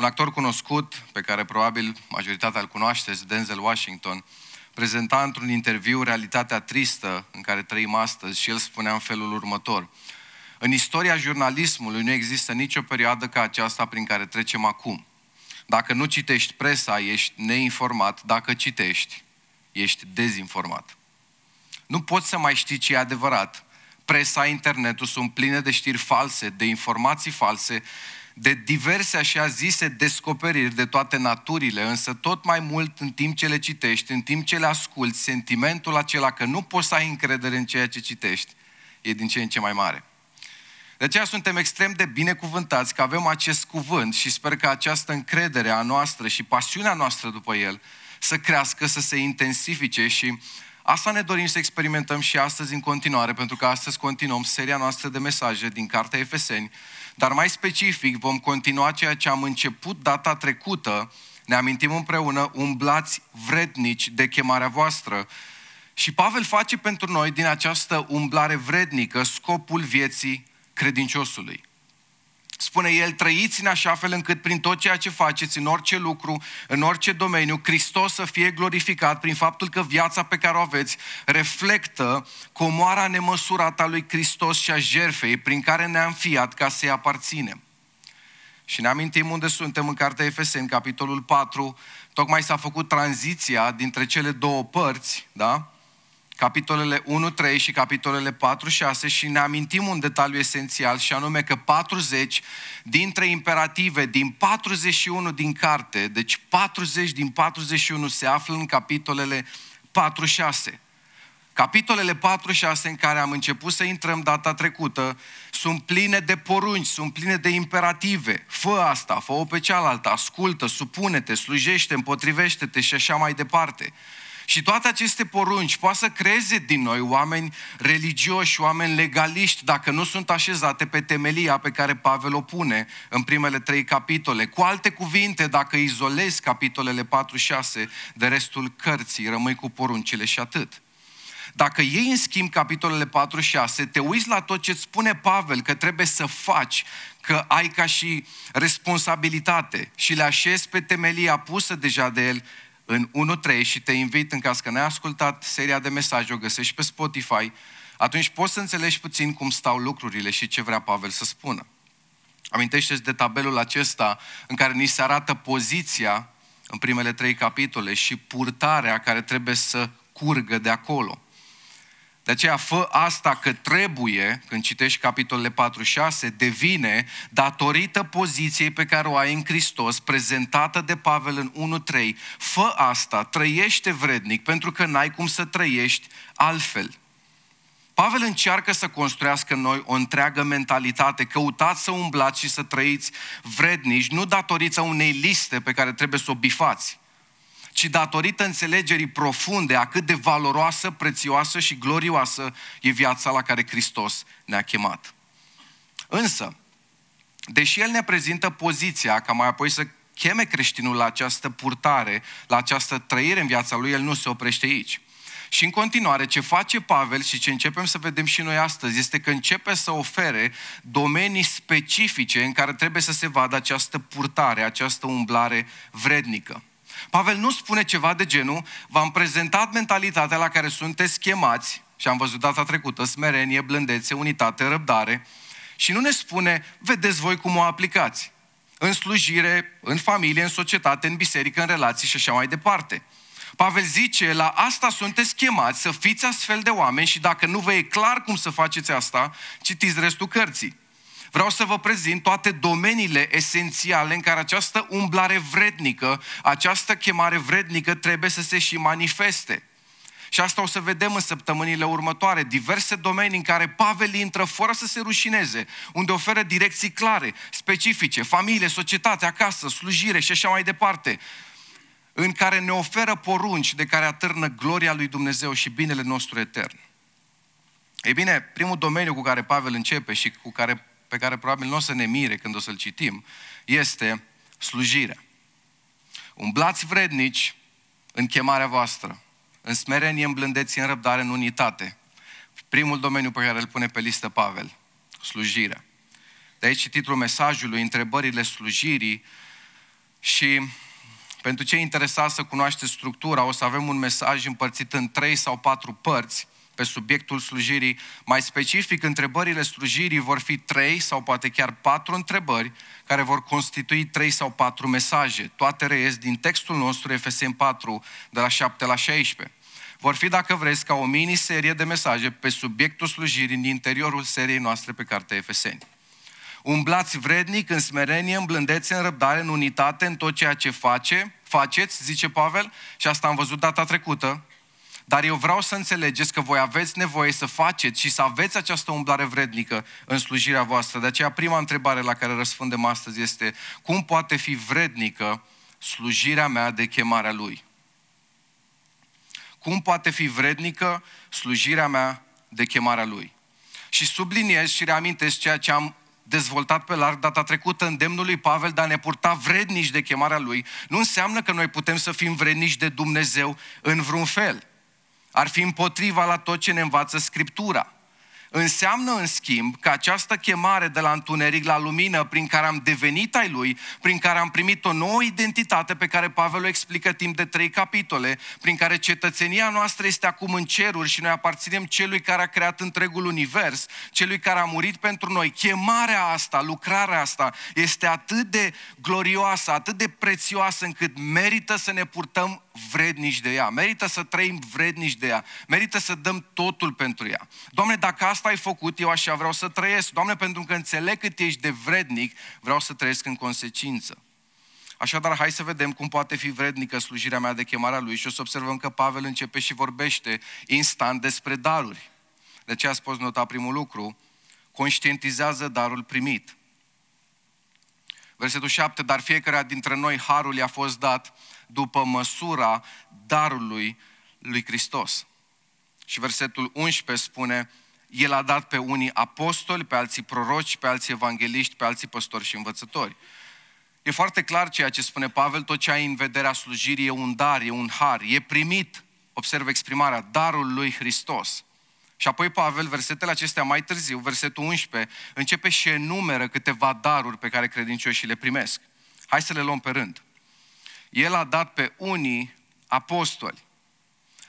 Un actor cunoscut, pe care probabil majoritatea îl cunoașteți, Denzel Washington, prezenta într-un interviu realitatea tristă în care trăim astăzi și el spunea în felul următor. În istoria jurnalismului nu există nicio perioadă ca aceasta prin care trecem acum. Dacă nu citești presa, ești neinformat. Dacă citești, ești dezinformat. Nu poți să mai știi ce e adevărat. Presa, internetul sunt pline de știri false, de informații false, de diverse așa zise descoperiri de toate naturile, însă tot mai mult în timp ce le citești, în timp ce le asculți, sentimentul acela că nu poți să ai încredere în ceea ce citești e din ce în ce mai mare. De aceea suntem extrem de binecuvântați că avem acest cuvânt și sper că această încredere a noastră și pasiunea noastră după el să crească, să se intensifice și asta ne dorim să experimentăm și astăzi în continuare, pentru că astăzi continuăm seria noastră de mesaje din Cartea Efeseni, dar mai specific vom continua ceea ce am început data trecută, ne amintim împreună, umblați vrednici de chemarea voastră. Și Pavel face pentru noi din această umblare vrednică scopul vieții credinciosului. Spune el, trăiți în așa fel încât prin tot ceea ce faceți, în orice lucru, în orice domeniu, Hristos să fie glorificat prin faptul că viața pe care o aveți reflectă comoara nemăsurată a lui Hristos și a jerfei prin care ne-am fiat ca să-i aparținem. Și ne amintim unde suntem în Cartea Efeseni, capitolul 4, tocmai s-a făcut tranziția dintre cele două părți, da? Capitolele 1-3 și capitolele 4-6 și ne amintim un detaliu esențial și anume că 40 dintre imperative din 41 din carte, deci 40 din 41 se află în capitolele 4-6. Capitolele 4-6 în care am început să intrăm data trecută sunt pline de porunci, sunt pline de imperative. Fă asta, fă-o pe cealaltă, ascultă, supune-te, slujește, împotrivește-te și așa mai departe. Și toate aceste porunci poate să creeze din noi oameni religioși, oameni legaliști, dacă nu sunt așezate pe temelia pe care Pavel o pune în primele trei capitole. Cu alte cuvinte, dacă izolezi capitolele 4-6 de restul cărții, rămâi cu poruncile și atât. Dacă iei în schimb capitolele 4-6, te uiți la tot ce îți spune Pavel că trebuie să faci, că ai ca și responsabilitate și le așezi pe temelia pusă deja de el în 1.3 și te invit în caz că n-ai ascultat seria de mesaje, o găsești pe Spotify, atunci poți să înțelegi puțin cum stau lucrurile și ce vrea Pavel să spună. Amintește-ți de tabelul acesta în care ni se arată poziția în primele trei capitole și purtarea care trebuie să curgă de acolo. De aceea, fă asta că trebuie, când citești capitolele 4-6, devine datorită poziției pe care o ai în Hristos, prezentată de Pavel în 1-3. Fă asta, trăiește vrednic, pentru că n-ai cum să trăiești altfel. Pavel încearcă să construiască în noi o întreagă mentalitate. Căutați să umblați și să trăiți vrednici, nu datorită unei liste pe care trebuie să o bifați ci datorită înțelegerii profunde a cât de valoroasă, prețioasă și glorioasă e viața la care Hristos ne-a chemat. Însă, deși El ne prezintă poziția ca mai apoi să cheme creștinul la această purtare, la această trăire în viața lui, El nu se oprește aici. Și în continuare, ce face Pavel și ce începem să vedem și noi astăzi este că începe să ofere domenii specifice în care trebuie să se vadă această purtare, această umblare vrednică. Pavel nu spune ceva de genul, v-am prezentat mentalitatea la care sunteți chemați, și am văzut data trecută, smerenie, blândețe, unitate, răbdare, și nu ne spune, vedeți voi cum o aplicați. În slujire, în familie, în societate, în biserică, în relații și așa mai departe. Pavel zice, la asta sunteți chemați să fiți astfel de oameni și dacă nu vă e clar cum să faceți asta, citiți restul cărții. Vreau să vă prezint toate domeniile esențiale în care această umblare vrednică, această chemare vrednică trebuie să se și manifeste. Și asta o să vedem în săptămânile următoare, diverse domenii în care Pavel intră fără să se rușineze, unde oferă direcții clare, specifice, familie, societate, acasă, slujire și așa mai departe, în care ne oferă porunci de care atârnă gloria lui Dumnezeu și binele nostru etern. Ei bine, primul domeniu cu care Pavel începe și cu care pe care probabil nu o să ne mire când o să-l citim, este slujirea. Umblați vrednici în chemarea voastră, în smerenie, în blândeție, în răbdare, în unitate. Primul domeniu pe care îl pune pe listă Pavel, slujirea. De aici titlul mesajului, întrebările slujirii, Și pentru cei interesați să cunoaște structura, o să avem un mesaj împărțit în trei sau patru părți pe subiectul slujirii. Mai specific, întrebările slujirii vor fi trei sau poate chiar patru întrebări care vor constitui trei sau patru mesaje. Toate reies din textul nostru FSM 4 de la 7 la 16. Vor fi, dacă vreți, ca o mini-serie de mesaje pe subiectul slujirii în interiorul seriei noastre pe cartea Efeseni. Umblați vrednic, în smerenie, în blândețe, în răbdare, în unitate, în tot ceea ce face, faceți, zice Pavel, și asta am văzut data trecută, dar eu vreau să înțelegeți că voi aveți nevoie să faceți și să aveți această umblare vrednică în slujirea voastră. De aceea prima întrebare la care răspundem astăzi este cum poate fi vrednică slujirea mea de chemarea Lui? Cum poate fi vrednică slujirea mea de chemarea Lui? Și subliniez și reamintesc ceea ce am dezvoltat pe larg data trecută îndemnul lui Pavel de a ne purta vrednici de chemarea lui, nu înseamnă că noi putem să fim vrednici de Dumnezeu în vreun fel. Ar fi împotriva la tot ce ne învață Scriptura. Înseamnă, în schimb, că această chemare de la întuneric la lumină, prin care am devenit ai lui, prin care am primit o nouă identitate pe care Pavel o explică timp de trei capitole, prin care cetățenia noastră este acum în ceruri și noi aparținem celui care a creat întregul univers, celui care a murit pentru noi. Chemarea asta, lucrarea asta este atât de glorioasă, atât de prețioasă încât merită să ne purtăm vrednici de ea, merită să trăim vrednici de ea, merită să dăm totul pentru ea. Doamne, dacă asta ai făcut, eu așa vreau să trăiesc. Doamne, pentru că înțeleg cât ești de vrednic, vreau să trăiesc în consecință. Așadar, hai să vedem cum poate fi vrednică slujirea mea de chemarea lui și o să observăm că Pavel începe și vorbește instant despre daruri. De ce a spus nota primul lucru? Conștientizează darul primit. Versetul 7, dar fiecare dintre noi harul i-a fost dat după măsura darului lui Hristos. Și versetul 11 spune, El a dat pe unii apostoli, pe alții proroci, pe alții evangeliști, pe alții păstori și învățători. E foarte clar ceea ce spune Pavel, tot ce ai în vederea slujirii e un dar, e un har, e primit, observă exprimarea, darul lui Hristos. Și apoi Pavel, versetele acestea mai târziu, versetul 11, începe și enumeră câteva daruri pe care credincioșii le primesc. Hai să le luăm pe rând. El a dat pe unii apostoli.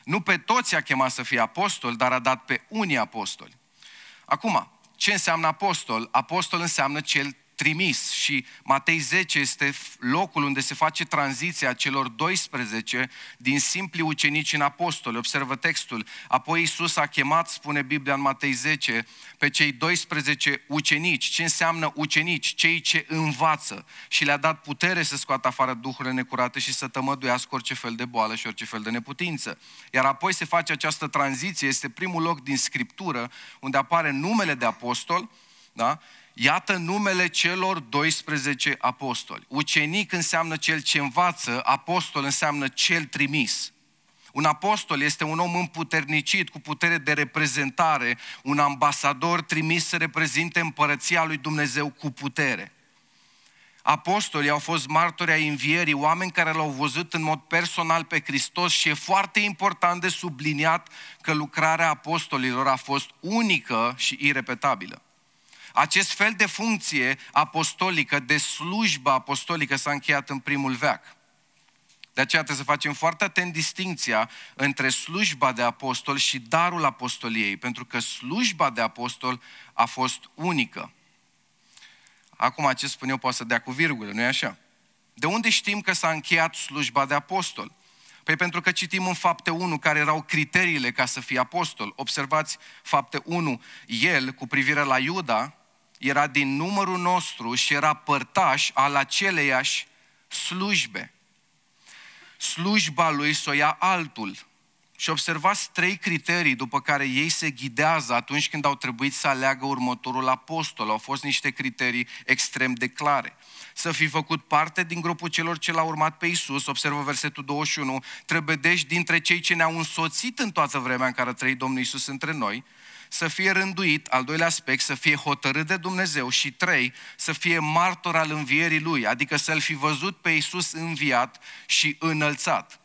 Nu pe toți a chemat să fie apostoli, dar a dat pe unii apostoli. Acum, ce înseamnă apostol? Apostol înseamnă cel trimis și Matei 10 este locul unde se face tranziția celor 12 din simpli ucenici în apostoli. Observă textul. Apoi Iisus a chemat, spune Biblia în Matei 10, pe cei 12 ucenici. Ce înseamnă ucenici? Cei ce învață. Și le-a dat putere să scoată afară duhurile necurate și să tămăduiască orice fel de boală și orice fel de neputință. Iar apoi se face această tranziție. Este primul loc din Scriptură unde apare numele de apostol, da? Iată numele celor 12 apostoli. Ucenic înseamnă cel ce învață, apostol înseamnă cel trimis. Un apostol este un om împuternicit, cu putere de reprezentare, un ambasador trimis să reprezinte împărăția lui Dumnezeu cu putere. Apostolii au fost martori ai învierii, oameni care l-au văzut în mod personal pe Hristos și e foarte important de subliniat că lucrarea apostolilor a fost unică și irepetabilă. Acest fel de funcție apostolică, de slujbă apostolică s-a încheiat în primul veac. De aceea trebuie să facem foarte atent distinția între slujba de apostol și darul apostoliei, pentru că slujba de apostol a fost unică. Acum ce spun eu poate să dea cu virgulă, nu-i așa? De unde știm că s-a încheiat slujba de apostol? Păi pentru că citim în fapte 1 care erau criteriile ca să fie apostol. Observați fapte 1, el cu privire la Iuda era din numărul nostru și era părtaș al aceleiași slujbe. Slujba lui să o ia altul. Și observați trei criterii după care ei se ghidează atunci când au trebuit să aleagă următorul apostol. Au fost niște criterii extrem de clare. Să fi făcut parte din grupul celor ce l-au urmat pe Isus, observă versetul 21, trebuie deci dintre cei ce ne-au însoțit în toată vremea în care a trăit Domnul Isus între noi, să fie rânduit, al doilea aspect, să fie hotărât de Dumnezeu și trei, să fie martor al învierii Lui, adică să-L fi văzut pe Iisus înviat și înălțat.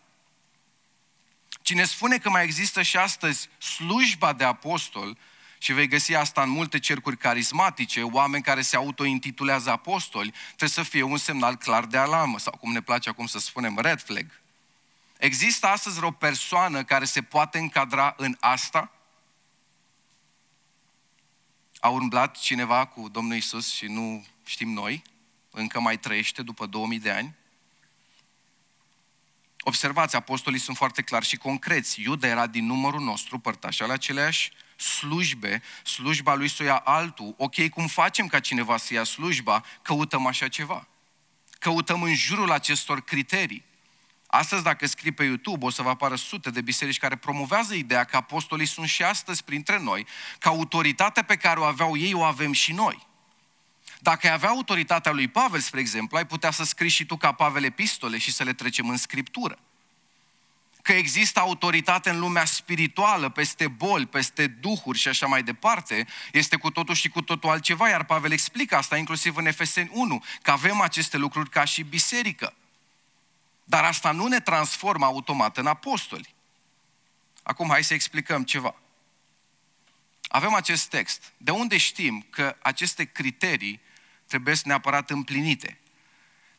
Cine spune că mai există și astăzi slujba de apostol, și vei găsi asta în multe cercuri carismatice, oameni care se autointitulează apostoli, trebuie să fie un semnal clar de alarmă, sau cum ne place acum să spunem, red flag. Există astăzi o persoană care se poate încadra în asta? A umblat cineva cu Domnul Isus și nu știm noi? Încă mai trăiește după 2000 de ani? Observați, apostolii sunt foarte clari și concreți. Iuda era din numărul nostru, părtaș al aceleași slujbe, slujba lui să o ia altul. Ok, cum facem ca cineva să ia slujba? Căutăm așa ceva. Căutăm în jurul acestor criterii. Astăzi, dacă scrii pe YouTube, o să vă apară sute de biserici care promovează ideea că apostolii sunt și astăzi printre noi, că autoritatea pe care o aveau ei o avem și noi. Dacă ai avea autoritatea lui Pavel, spre exemplu, ai putea să scrii și tu ca Pavel epistole și să le trecem în scriptură. Că există autoritate în lumea spirituală, peste boli, peste duhuri și așa mai departe, este cu totul și cu totul altceva, iar Pavel explică asta inclusiv în Efeseni 1, că avem aceste lucruri ca și biserică. Dar asta nu ne transformă automat în apostoli. Acum hai să explicăm ceva. Avem acest text. De unde știm că aceste criterii trebuie neapărat împlinite?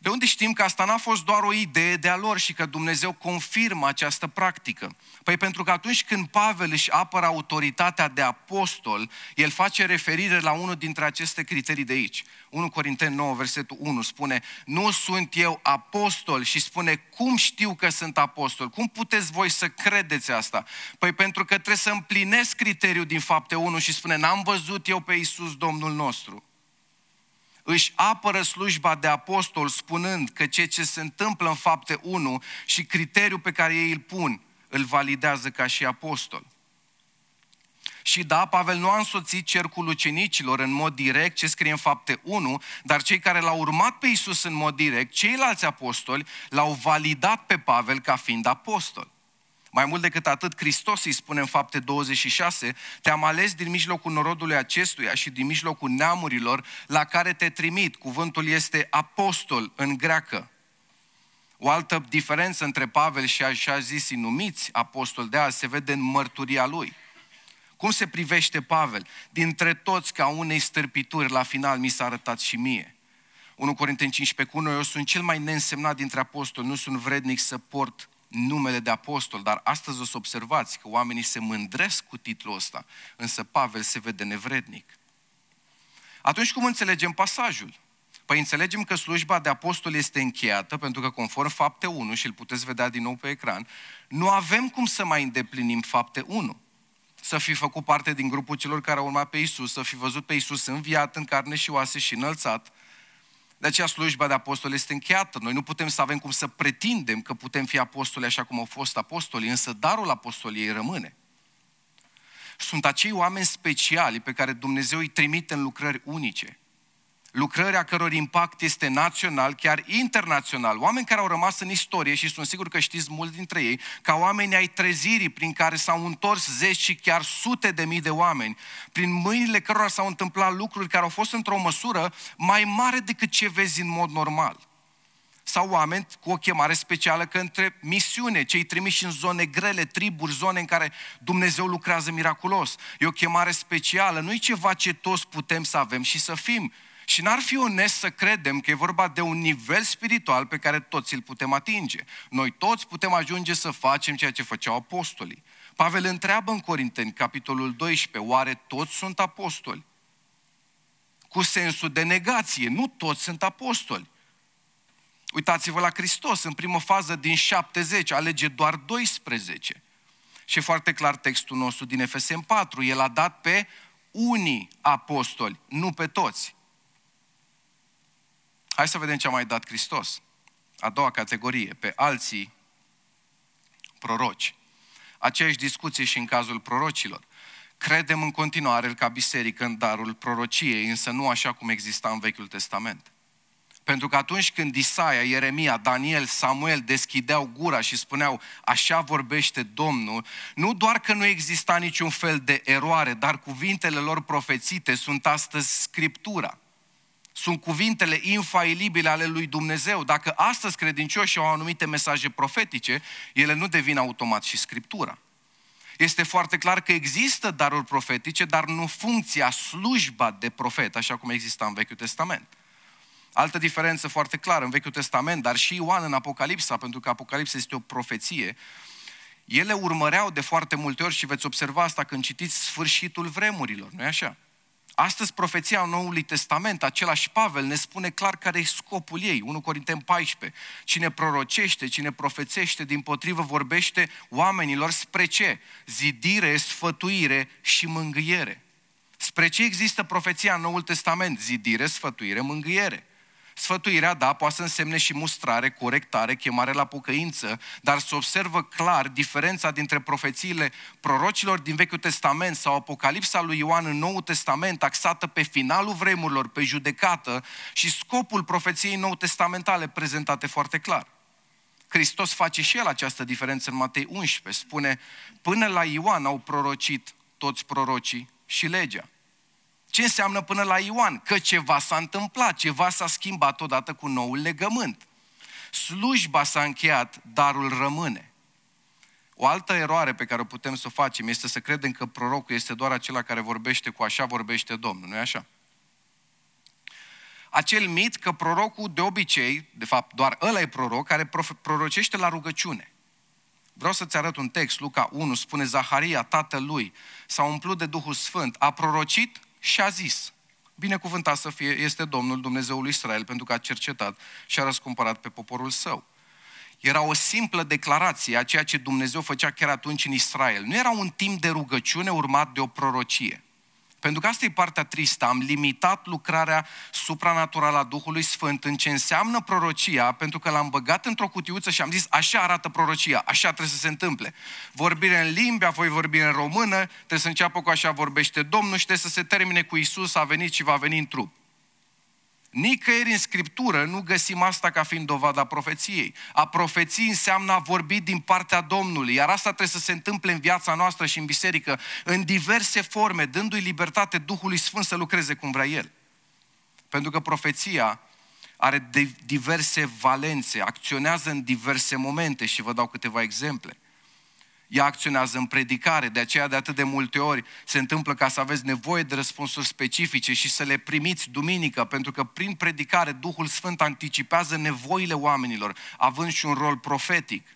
De unde știm că asta n-a fost doar o idee de-a lor și că Dumnezeu confirmă această practică? Păi pentru că atunci când Pavel își apără autoritatea de apostol, el face referire la unul dintre aceste criterii de aici. 1 Corinteni 9, versetul 1 spune, nu sunt eu apostol și spune, cum știu că sunt apostol? Cum puteți voi să credeți asta? Păi pentru că trebuie să împlinesc criteriul din fapte 1 și spune, n-am văzut eu pe Iisus Domnul nostru își apără slujba de apostol spunând că ceea ce se întâmplă în fapte 1 și criteriul pe care ei îl pun, îl validează ca și apostol. Și da, Pavel nu a însoțit cercul ucenicilor în mod direct, ce scrie în fapte 1, dar cei care l-au urmat pe Isus în mod direct, ceilalți apostoli, l-au validat pe Pavel ca fiind apostol. Mai mult decât atât, Hristos îi spune în fapte 26, te-am ales din mijlocul norodului acestuia și din mijlocul neamurilor la care te trimit. Cuvântul este apostol în greacă. O altă diferență între Pavel și așa zis numiți apostol de azi se vede în mărturia lui. Cum se privește Pavel? Dintre toți ca unei stârpituri, la final mi s-a arătat și mie. 1 Corinteni 15 cu 1, eu sunt cel mai neînsemnat dintre apostoli, nu sunt vrednic să port numele de apostol, dar astăzi o să observați că oamenii se mândresc cu titlul ăsta, însă Pavel se vede nevrednic. Atunci cum înțelegem pasajul? Păi înțelegem că slujba de apostol este încheiată, pentru că conform fapte 1, și îl puteți vedea din nou pe ecran, nu avem cum să mai îndeplinim fapte 1. Să fi făcut parte din grupul celor care au urmat pe Isus, să fi văzut pe Isus înviat în carne și oase și înălțat, de aceea slujba de apostol este încheiată. Noi nu putem să avem cum să pretindem că putem fi apostoli așa cum au fost apostoli, însă darul apostoliei rămâne. Sunt acei oameni speciali pe care Dumnezeu îi trimite în lucrări unice lucrări a căror impact este național, chiar internațional, oameni care au rămas în istorie și sunt sigur că știți mulți dintre ei, ca oameni ai trezirii prin care s-au întors zeci și chiar sute de mii de oameni, prin mâinile cărora s-au întâmplat lucruri care au fost într-o măsură mai mare decât ce vezi în mod normal. Sau oameni cu o chemare specială către misiune, cei trimiși în zone grele, triburi, zone în care Dumnezeu lucrează miraculos. E o chemare specială, nu e ceva ce toți putem să avem și să fim, și n-ar fi onest să credem că e vorba de un nivel spiritual pe care toți îl putem atinge. Noi toți putem ajunge să facem ceea ce făceau apostolii. Pavel întreabă în Corinteni, capitolul 12, oare toți sunt apostoli? Cu sensul de negație, nu toți sunt apostoli. Uitați-vă la Hristos, în primă fază din 70, alege doar 12. Și foarte clar textul nostru din Efesem 4, el a dat pe unii apostoli, nu pe toți. Hai să vedem ce a mai dat Hristos. A doua categorie, pe alții proroci. Aceeași discuție și în cazul prorocilor. Credem în continuare ca biserică în darul prorociei, însă nu așa cum exista în Vechiul Testament. Pentru că atunci când Isaia, Ieremia, Daniel, Samuel deschideau gura și spuneau așa vorbește Domnul, nu doar că nu exista niciun fel de eroare, dar cuvintele lor profețite sunt astăzi Scriptura sunt cuvintele infailibile ale lui Dumnezeu. Dacă astăzi credincioșii au anumite mesaje profetice, ele nu devin automat și Scriptura. Este foarte clar că există daruri profetice, dar nu funcția, slujba de profet, așa cum exista în Vechiul Testament. Altă diferență foarte clară în Vechiul Testament, dar și Ioan în Apocalipsa, pentru că Apocalipsa este o profeție, ele urmăreau de foarte multe ori și veți observa asta când citiți sfârșitul vremurilor, nu-i așa? Astăzi profeția Noului Testament, același Pavel, ne spune clar care e scopul ei. 1 Corinteni 14. Cine prorocește, cine profețește, din potrivă vorbește oamenilor spre ce? Zidire, sfătuire și mângâiere. Spre ce există profeția în Noul Testament? Zidire, sfătuire, mângâiere. Sfătuirea, da, poate să însemne și mustrare, corectare, chemare la pocăință, dar se observă clar diferența dintre profețiile prorocilor din Vechiul Testament sau Apocalipsa lui Ioan în Noul Testament, axată pe finalul vremurilor, pe judecată și scopul profeției nou testamentale prezentate foarte clar. Hristos face și el această diferență în Matei 11. Spune, până la Ioan au prorocit toți prorocii și legea. Ce înseamnă până la Ioan? Că ceva s-a întâmplat, ceva s-a schimbat odată cu noul legământ. Slujba s-a încheiat, darul rămâne. O altă eroare pe care o putem să o facem este să credem că prorocul este doar acela care vorbește cu așa vorbește Domnul, nu-i așa? Acel mit că prorocul de obicei, de fapt doar ăla e proroc, care prorocește la rugăciune. Vreau să-ți arăt un text, Luca 1, spune Zaharia, tatăl lui, s-a umplut de Duhul Sfânt, a prorocit și a zis, binecuvântat să fie, este Domnul Dumnezeul Israel, pentru că a cercetat și a răscumpărat pe poporul său. Era o simplă declarație a ceea ce Dumnezeu făcea chiar atunci în Israel. Nu era un timp de rugăciune urmat de o prorocie. Pentru că asta e partea tristă. Am limitat lucrarea supranaturală a Duhului Sfânt în ce înseamnă prorocia, pentru că l-am băgat într-o cutiuță și am zis, așa arată prorocia, așa trebuie să se întâmple. Vorbire în limbi, apoi vorbire în română, trebuie să înceapă cu așa vorbește Domnul și trebuie să se termine cu Isus, a venit și va veni în trup. Nicăieri în Scriptură nu găsim asta ca fiind dovada profeției. A profeții înseamnă a vorbi din partea Domnului, iar asta trebuie să se întâmple în viața noastră și în biserică, în diverse forme, dându-i libertate Duhului Sfânt să lucreze cum vrea El. Pentru că profeția are diverse valențe, acționează în diverse momente și vă dau câteva exemple ea acționează în predicare, de aceea de atât de multe ori se întâmplă ca să aveți nevoie de răspunsuri specifice și să le primiți duminică, pentru că prin predicare Duhul Sfânt anticipează nevoile oamenilor, având și un rol profetic.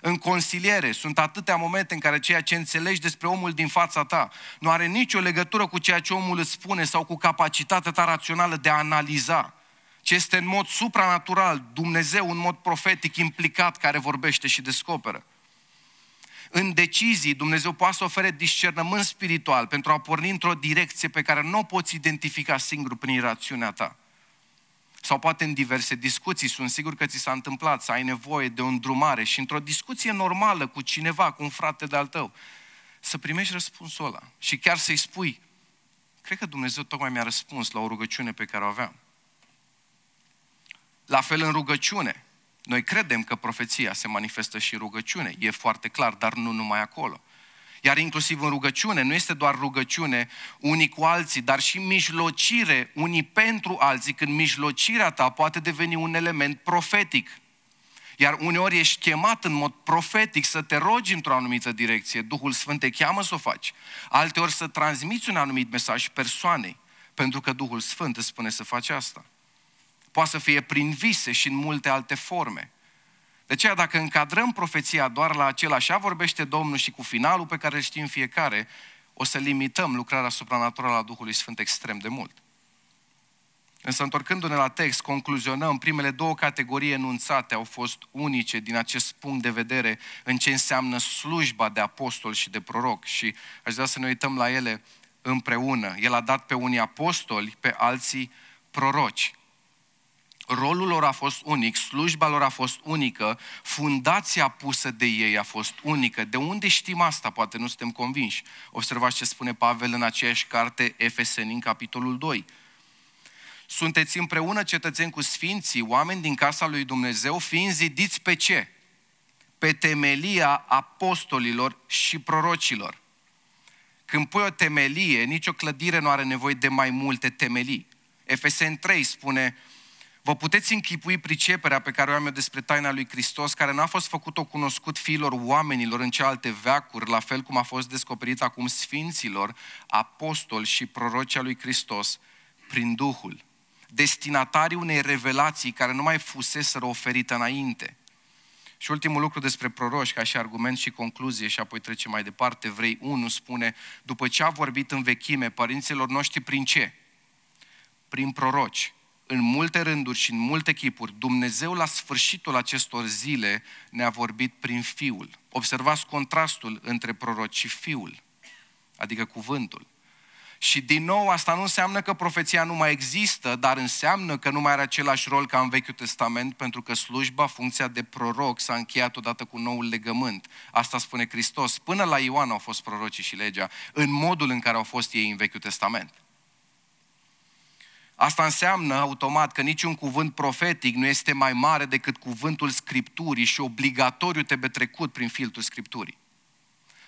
În consiliere sunt atâtea momente în care ceea ce înțelegi despre omul din fața ta nu are nicio legătură cu ceea ce omul îți spune sau cu capacitatea ta rațională de a analiza, ci este în mod supranatural, Dumnezeu în mod profetic implicat care vorbește și descoperă în decizii, Dumnezeu poate să ofere discernământ spiritual pentru a porni într-o direcție pe care nu o poți identifica singur prin rațiunea ta. Sau poate în diverse discuții, sunt sigur că ți s-a întâmplat să ai nevoie de o îndrumare și într-o discuție normală cu cineva, cu un frate de-al tău, să primești răspunsul ăla și chiar să-i spui, cred că Dumnezeu tocmai mi-a răspuns la o rugăciune pe care o aveam. La fel în rugăciune, noi credem că profeția se manifestă și rugăciune, e foarte clar, dar nu numai acolo. Iar inclusiv în rugăciune, nu este doar rugăciune unii cu alții, dar și mijlocire unii pentru alții, când mijlocirea ta poate deveni un element profetic. Iar uneori ești chemat în mod profetic să te rogi într-o anumită direcție, Duhul Sfânt te cheamă să o faci. Alteori să transmiți un anumit mesaj persoanei, pentru că Duhul Sfânt îți spune să faci asta. Poate să fie prin vise și în multe alte forme. De aceea, dacă încadrăm profeția doar la acela, așa vorbește Domnul și cu finalul pe care îl știm fiecare, o să limităm lucrarea supranaturală a Duhului Sfânt extrem de mult. Însă, întorcându-ne la text, concluzionăm, primele două categorii enunțate au fost unice din acest punct de vedere în ce înseamnă slujba de apostol și de proroc și aș vrea să ne uităm la ele împreună. El a dat pe unii apostoli, pe alții proroci rolul lor a fost unic, slujba lor a fost unică, fundația pusă de ei a fost unică. De unde știm asta? Poate nu suntem convinși. Observați ce spune Pavel în aceeași carte Efeseni, în capitolul 2. Sunteți împreună cetățeni cu sfinții, oameni din casa lui Dumnezeu, fiind zidiți pe ce? Pe temelia apostolilor și prorocilor. Când pui o temelie, nicio clădire nu are nevoie de mai multe temelii. Efeseni 3 spune, Vă puteți închipui priceperea pe care o am eu despre taina lui Hristos, care n-a fost făcut-o cunoscut fiilor oamenilor în cealaltă veacuri, la fel cum a fost descoperit acum sfinților, apostoli și prorocii lui Hristos, prin Duhul, destinatarii unei revelații care nu mai fuseseră oferită înainte. Și ultimul lucru despre proroși, ca și argument și concluzie, și apoi trecem mai departe, Vrei 1 spune, după ce a vorbit în vechime părinților noștri prin ce? Prin proroci în multe rânduri și în multe chipuri, Dumnezeu la sfârșitul acestor zile ne-a vorbit prin Fiul. Observați contrastul între proroci și Fiul, adică cuvântul. Și din nou, asta nu înseamnă că profeția nu mai există, dar înseamnă că nu mai are același rol ca în Vechiul Testament, pentru că slujba, funcția de proroc s-a încheiat odată cu noul legământ. Asta spune Hristos. Până la Ioan au fost prorocii și legea, în modul în care au fost ei în Vechiul Testament. Asta înseamnă automat că niciun cuvânt profetic nu este mai mare decât cuvântul Scripturii și obligatoriu trebuie trecut prin filtrul Scripturii.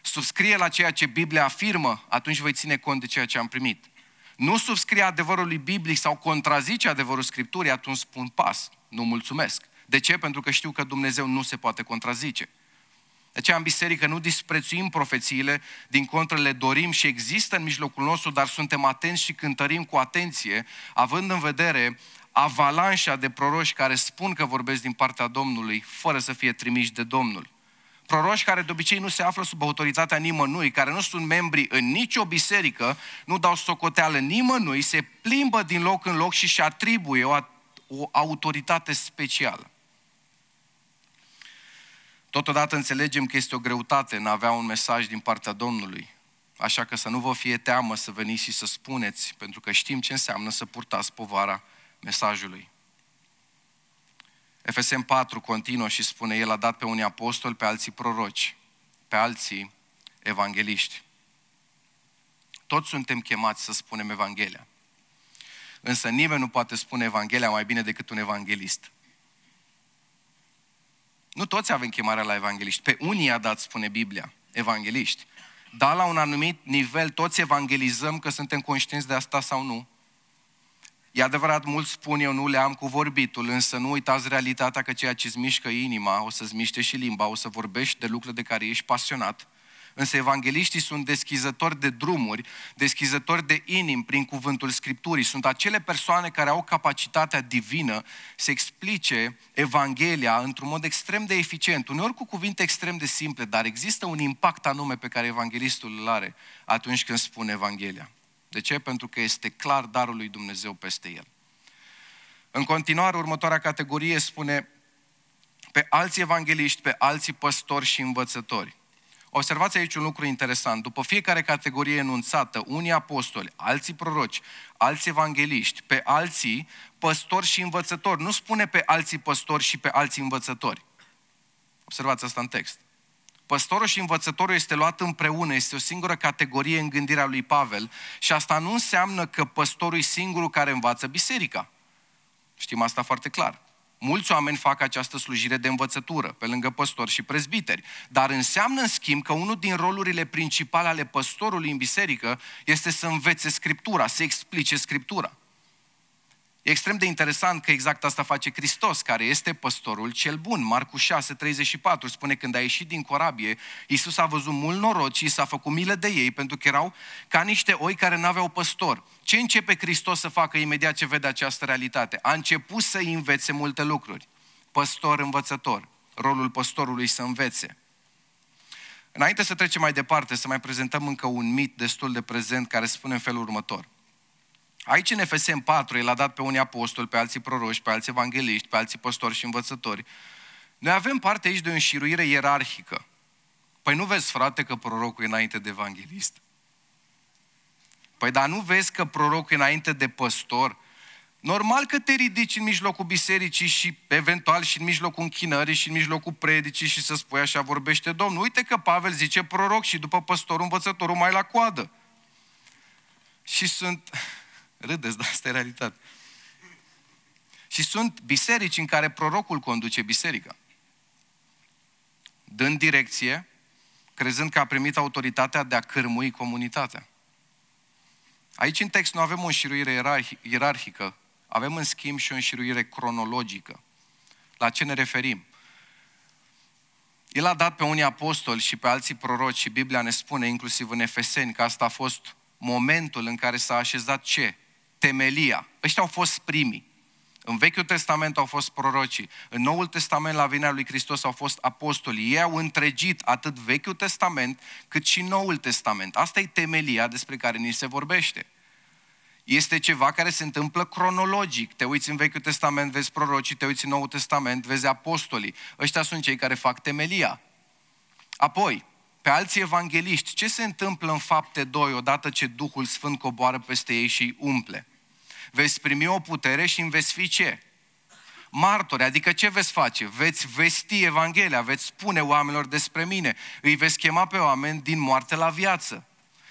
Subscrie la ceea ce Biblia afirmă, atunci voi ține cont de ceea ce am primit. Nu subscrie adevărului biblic sau contrazice adevărul Scripturii, atunci spun pas, nu mulțumesc. De ce? Pentru că știu că Dumnezeu nu se poate contrazice. De aceea în biserică nu disprețuim profețiile, din contră le dorim și există în mijlocul nostru, dar suntem atenți și cântărim cu atenție, având în vedere avalanșa de proroși care spun că vorbesc din partea Domnului, fără să fie trimiși de Domnul. Proroși care de obicei nu se află sub autoritatea nimănui, care nu sunt membri în nicio biserică, nu dau socoteală nimănui, se plimbă din loc în loc și își atribuie o, o autoritate specială. Totodată înțelegem că este o greutate în a avea un mesaj din partea Domnului. Așa că să nu vă fie teamă să veniți și să spuneți, pentru că știm ce înseamnă să purtați povara mesajului. FSM 4 continuă și spune, El a dat pe unii apostoli, pe alții proroci, pe alții evangeliști. Toți suntem chemați să spunem Evanghelia. Însă nimeni nu poate spune Evanghelia mai bine decât un evanghelist. Nu toți avem chemarea la evangeliști. Pe unii a dat, spune Biblia, evangeliști. Dar la un anumit nivel toți evangelizăm că suntem conștienți de asta sau nu. E adevărat, mulți spun eu nu le am cu vorbitul, însă nu uitați realitatea că ceea ce îți mișcă inima, o să-ți miște și limba, o să vorbești de lucruri de care ești pasionat. Însă evangeliștii sunt deschizători de drumuri, deschizători de inim prin cuvântul Scripturii. Sunt acele persoane care au capacitatea divină să explice Evanghelia într-un mod extrem de eficient, uneori cu cuvinte extrem de simple, dar există un impact anume pe care evanghelistul îl are atunci când spune Evanghelia. De ce? Pentru că este clar darul lui Dumnezeu peste el. În continuare, următoarea categorie spune pe alții evangeliști, pe alții păstori și învățători. Observați aici un lucru interesant. După fiecare categorie enunțată, unii apostoli, alții proroci, alții evangeliști, pe alții păstori și învățători. Nu spune pe alții păstori și pe alții învățători. Observați asta în text. Păstorul și învățătorul este luat împreună, este o singură categorie în gândirea lui Pavel și asta nu înseamnă că păstorul e singurul care învață biserica. Știm asta foarte clar. Mulți oameni fac această slujire de învățătură, pe lângă păstori și prezbiteri. Dar înseamnă, în schimb, că unul din rolurile principale ale păstorului în biserică este să învețe Scriptura, să explice Scriptura. E extrem de interesant că exact asta face Hristos, care este păstorul cel bun. Marcu 6, 34 spune când a ieșit din corabie, Iisus a văzut mult noroc și s-a făcut milă de ei pentru că erau ca niște oi care nu aveau păstor. Ce începe Hristos să facă imediat ce vede această realitate? A început să învețe multe lucruri. Păstor, învățător. Rolul păstorului să învețe. Înainte să trecem mai departe, să mai prezentăm încă un mit destul de prezent care spune în felul următor. Aici în FSM 4, el a dat pe unii apostoli, pe alții proroși, pe alții evangeliști, pe alții păstori și învățători. Noi avem parte aici de o înșiruire ierarhică. Păi nu vezi, frate, că prorocul e înainte de evanghelist? Păi dar nu vezi că prorocul e înainte de păstor? Normal că te ridici în mijlocul bisericii și eventual și în mijlocul închinării și în mijlocul predicii și să spui așa vorbește Domnul. Uite că Pavel zice proroc și după păstorul învățătorul mai la coadă. Și sunt, Râdeți, dar asta e realitate. Și sunt biserici în care prorocul conduce biserica. Dând direcție, crezând că a primit autoritatea de a cârmui comunitatea. Aici în text nu avem o înșiruire ierarhică Avem în schimb și o înșiruire cronologică. La ce ne referim? El a dat pe unii apostoli și pe alții proroci și Biblia ne spune, inclusiv în Efeseni, că asta a fost momentul în care s-a așezat ce? Temelia. Ăștia au fost primii. În Vechiul Testament au fost prorocii. În Noul Testament, la vina lui Hristos, au fost apostolii. Ei au întregit atât Vechiul Testament, cât și Noul Testament. Asta e temelia despre care ni se vorbește. Este ceva care se întâmplă cronologic. Te uiți în Vechiul Testament, vezi prorocii, te uiți în Noul Testament, vezi apostolii. Ăștia sunt cei care fac temelia. Apoi, pe alții evangeliști, ce se întâmplă în fapte 2 odată ce Duhul Sfânt coboară peste ei și îi umple? Veți primi o putere și îmi veți fi ce? Martori, adică ce veți face? Veți vesti Evanghelia, veți spune oamenilor despre mine, îi veți chema pe oameni din moarte la viață.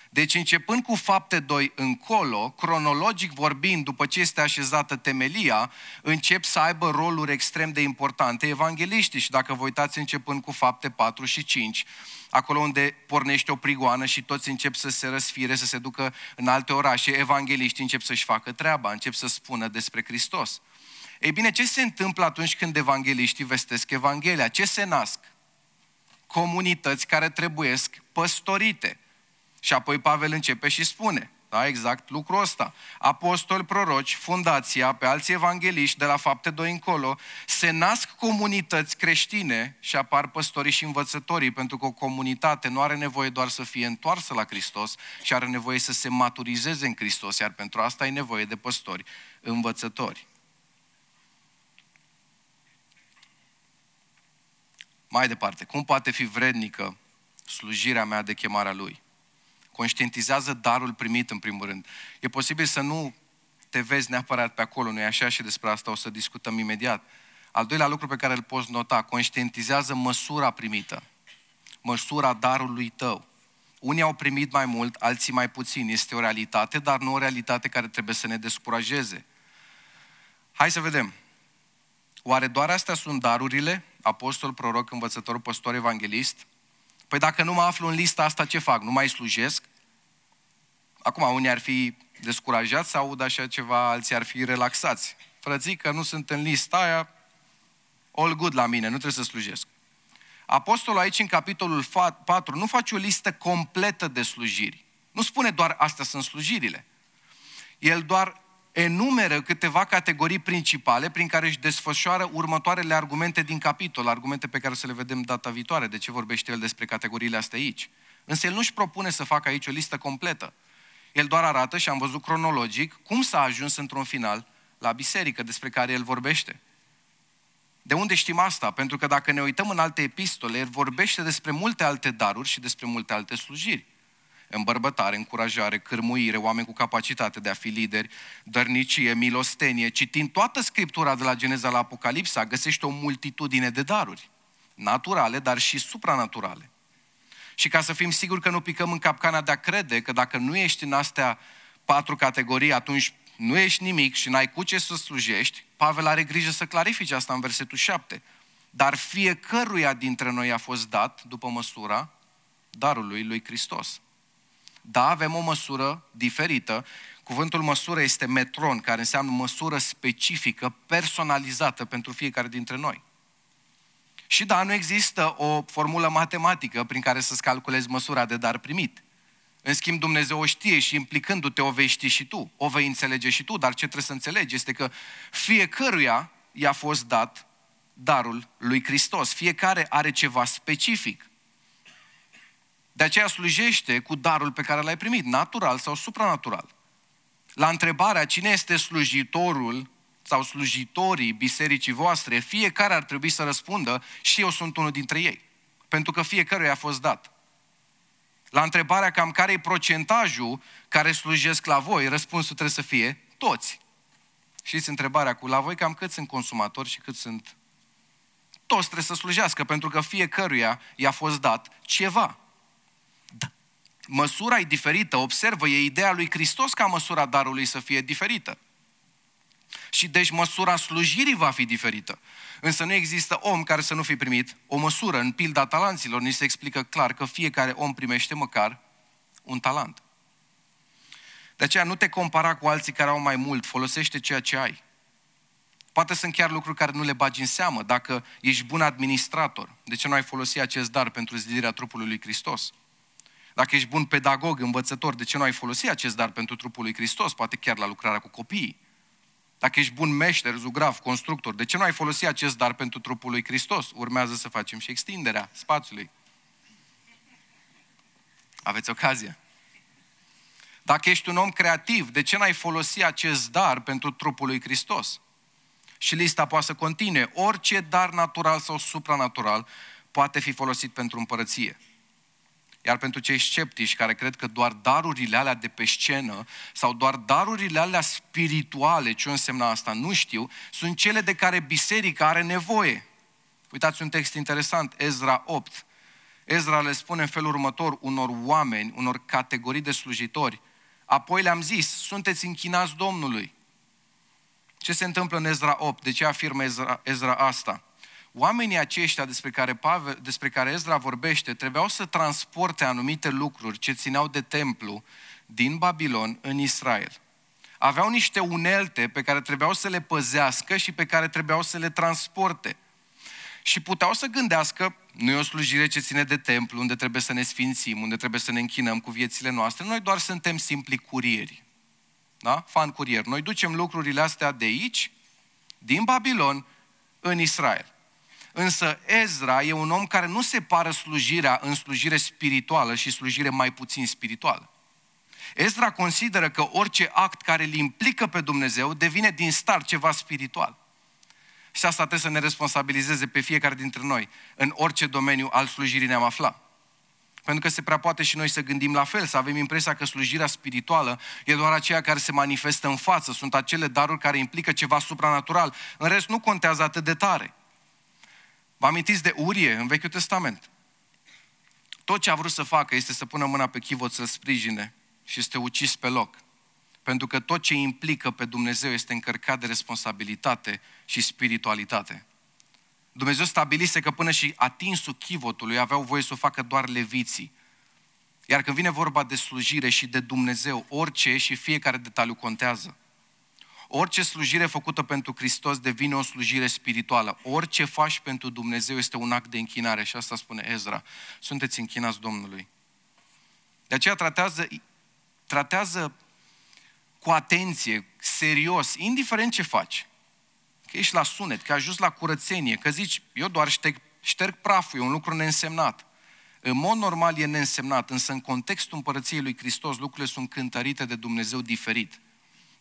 Deci începând cu fapte 2 încolo, cronologic vorbind, după ce este așezată temelia, încep să aibă roluri extrem de importante evangeliștii și dacă vă uitați începând cu fapte 4 și 5, acolo unde pornește o prigoană și toți încep să se răsfire, să se ducă în alte orașe, evangeliștii încep să-și facă treaba, încep să spună despre Hristos. Ei bine, ce se întâmplă atunci când evangeliștii vestesc Evanghelia? Ce se nasc? Comunități care trebuiesc păstorite. Și apoi Pavel începe și spune, da, exact lucrul ăsta. Apostoli, proroci, fundația, pe alții evangeliști, de la fapte 2 încolo, se nasc comunități creștine și apar păstorii și învățătorii, pentru că o comunitate nu are nevoie doar să fie întoarsă la Hristos, și are nevoie să se maturizeze în Hristos, iar pentru asta ai nevoie de păstori, învățători. Mai departe, cum poate fi vrednică slujirea mea de chemarea Lui? Conștientizează darul primit în primul rând. E posibil să nu te vezi neapărat pe acolo, nu-i așa? Și despre asta o să discutăm imediat. Al doilea lucru pe care îl poți nota, conștientizează măsura primită. Măsura darului tău. Unii au primit mai mult, alții mai puțin. Este o realitate, dar nu o realitate care trebuie să ne descurajeze. Hai să vedem. Oare doar astea sunt darurile? Apostol, proroc, învățător, păstor, evanghelist? Păi dacă nu mă aflu în lista asta, ce fac? Nu mai slujesc? Acum, unii ar fi descurajați să aud așa ceva, alții ar fi relaxați. Frății că nu sunt în lista aia, all good la mine, nu trebuie să slujesc. Apostolul aici, în capitolul 4, nu face o listă completă de slujiri. Nu spune doar astea sunt slujirile. El doar enumeră câteva categorii principale prin care își desfășoară următoarele argumente din capitol, argumente pe care să le vedem data viitoare, de ce vorbește el despre categoriile astea aici. Însă el nu-și propune să facă aici o listă completă. El doar arată, și am văzut cronologic, cum s-a ajuns într-un final la biserică despre care el vorbește. De unde știm asta? Pentru că dacă ne uităm în alte epistole, el vorbește despre multe alte daruri și despre multe alte slujiri îmbărbătare, încurajare, cârmuire, oameni cu capacitate de a fi lideri, dărnicie, milostenie. Citind toată Scriptura de la Geneza la Apocalipsa, găsește o multitudine de daruri, naturale, dar și supranaturale. Și ca să fim siguri că nu picăm în capcana de a crede că dacă nu ești în astea patru categorii, atunci nu ești nimic și n-ai cu ce să slujești, Pavel are grijă să clarifice asta în versetul 7. Dar fiecăruia dintre noi a fost dat, după măsura darului lui Hristos. Da, avem o măsură diferită. Cuvântul măsură este metron, care înseamnă măsură specifică, personalizată pentru fiecare dintre noi. Și da, nu există o formulă matematică prin care să-ți calculezi măsura de dar primit. În schimb, Dumnezeu o știe și implicându-te o vei ști și tu, o vei înțelege și tu, dar ce trebuie să înțelegi este că fiecăruia i-a fost dat darul lui Hristos. Fiecare are ceva specific. De aceea slujește cu darul pe care l-ai primit, natural sau supranatural. La întrebarea cine este slujitorul sau slujitorii bisericii voastre, fiecare ar trebui să răspundă și eu sunt unul dintre ei. Pentru că fiecare a fost dat. La întrebarea cam care e procentajul care slujesc la voi, răspunsul trebuie să fie toți. Știți întrebarea cu la voi cam cât sunt consumatori și cât sunt... Toți trebuie să slujească, pentru că fiecăruia i-a fost dat ceva. Da. Măsura e diferită, observă, e ideea lui Hristos ca măsura darului să fie diferită. Și deci măsura slujirii va fi diferită. Însă nu există om care să nu fi primit o măsură. În pilda talanților ni se explică clar că fiecare om primește măcar un talent. De aceea nu te compara cu alții care au mai mult, folosește ceea ce ai. Poate sunt chiar lucruri care nu le bagi în seamă. Dacă ești bun administrator, de ce nu ai folosi acest dar pentru zilirea trupului lui Hristos? Dacă ești bun pedagog, învățător, de ce nu ai folosi acest dar pentru trupul lui Hristos? Poate chiar la lucrarea cu copiii. Dacă ești bun meșter, zugrav, constructor, de ce nu ai folosi acest dar pentru trupul lui Hristos? Urmează să facem și extinderea spațiului. Aveți ocazia. Dacă ești un om creativ, de ce n-ai folosi acest dar pentru trupul lui Hristos? Și lista poate să continue. Orice dar natural sau supranatural poate fi folosit pentru împărăție. Iar pentru cei sceptici care cred că doar darurile alea de pe scenă sau doar darurile alea spirituale, ce înseamnă asta, nu știu, sunt cele de care biserica are nevoie. Uitați un text interesant, Ezra 8. Ezra le spune în felul următor unor oameni, unor categorii de slujitori. Apoi le-am zis, sunteți închinați Domnului. Ce se întâmplă în Ezra 8? De ce afirmă Ezra, Ezra asta? Oamenii aceștia despre care, Pavel, despre care Ezra vorbește trebuiau să transporte anumite lucruri ce țineau de templu din Babilon în Israel. Aveau niște unelte pe care trebuiau să le păzească și pe care trebuiau să le transporte. Și puteau să gândească, nu e o slujire ce ține de templu, unde trebuie să ne sfințim, unde trebuie să ne închinăm cu viețile noastre, noi doar suntem simpli curieri. Da? Fan curier. Noi ducem lucrurile astea de aici, din Babilon, în Israel. Însă Ezra e un om care nu separă slujirea în slujire spirituală și slujire mai puțin spirituală. Ezra consideră că orice act care îl implică pe Dumnezeu devine din start ceva spiritual. Și asta trebuie să ne responsabilizeze pe fiecare dintre noi în orice domeniu al slujirii ne-am aflat. Pentru că se prea poate și noi să gândim la fel, să avem impresia că slujirea spirituală e doar aceea care se manifestă în față, sunt acele daruri care implică ceva supranatural. În rest, nu contează atât de tare. Vă amintiți de Urie în Vechiul Testament? Tot ce a vrut să facă este să pună mâna pe chivot să-l sprijine și este ucis pe loc. Pentru că tot ce implică pe Dumnezeu este încărcat de responsabilitate și spiritualitate. Dumnezeu stabilise că până și atinsul chivotului aveau voie să o facă doar leviții. Iar când vine vorba de slujire și de Dumnezeu, orice și fiecare detaliu contează. Orice slujire făcută pentru Hristos devine o slujire spirituală. Orice faci pentru Dumnezeu este un act de închinare și asta spune Ezra. Sunteți închinați Domnului. De aceea tratează, tratează cu atenție, serios, indiferent ce faci. Că ești la sunet, că ai ajuns la curățenie, că zici, eu doar șterg, șterg praful, e un lucru neînsemnat. În mod normal e neînsemnat, însă în contextul împărăției lui Hristos lucrurile sunt cântărite de Dumnezeu diferit.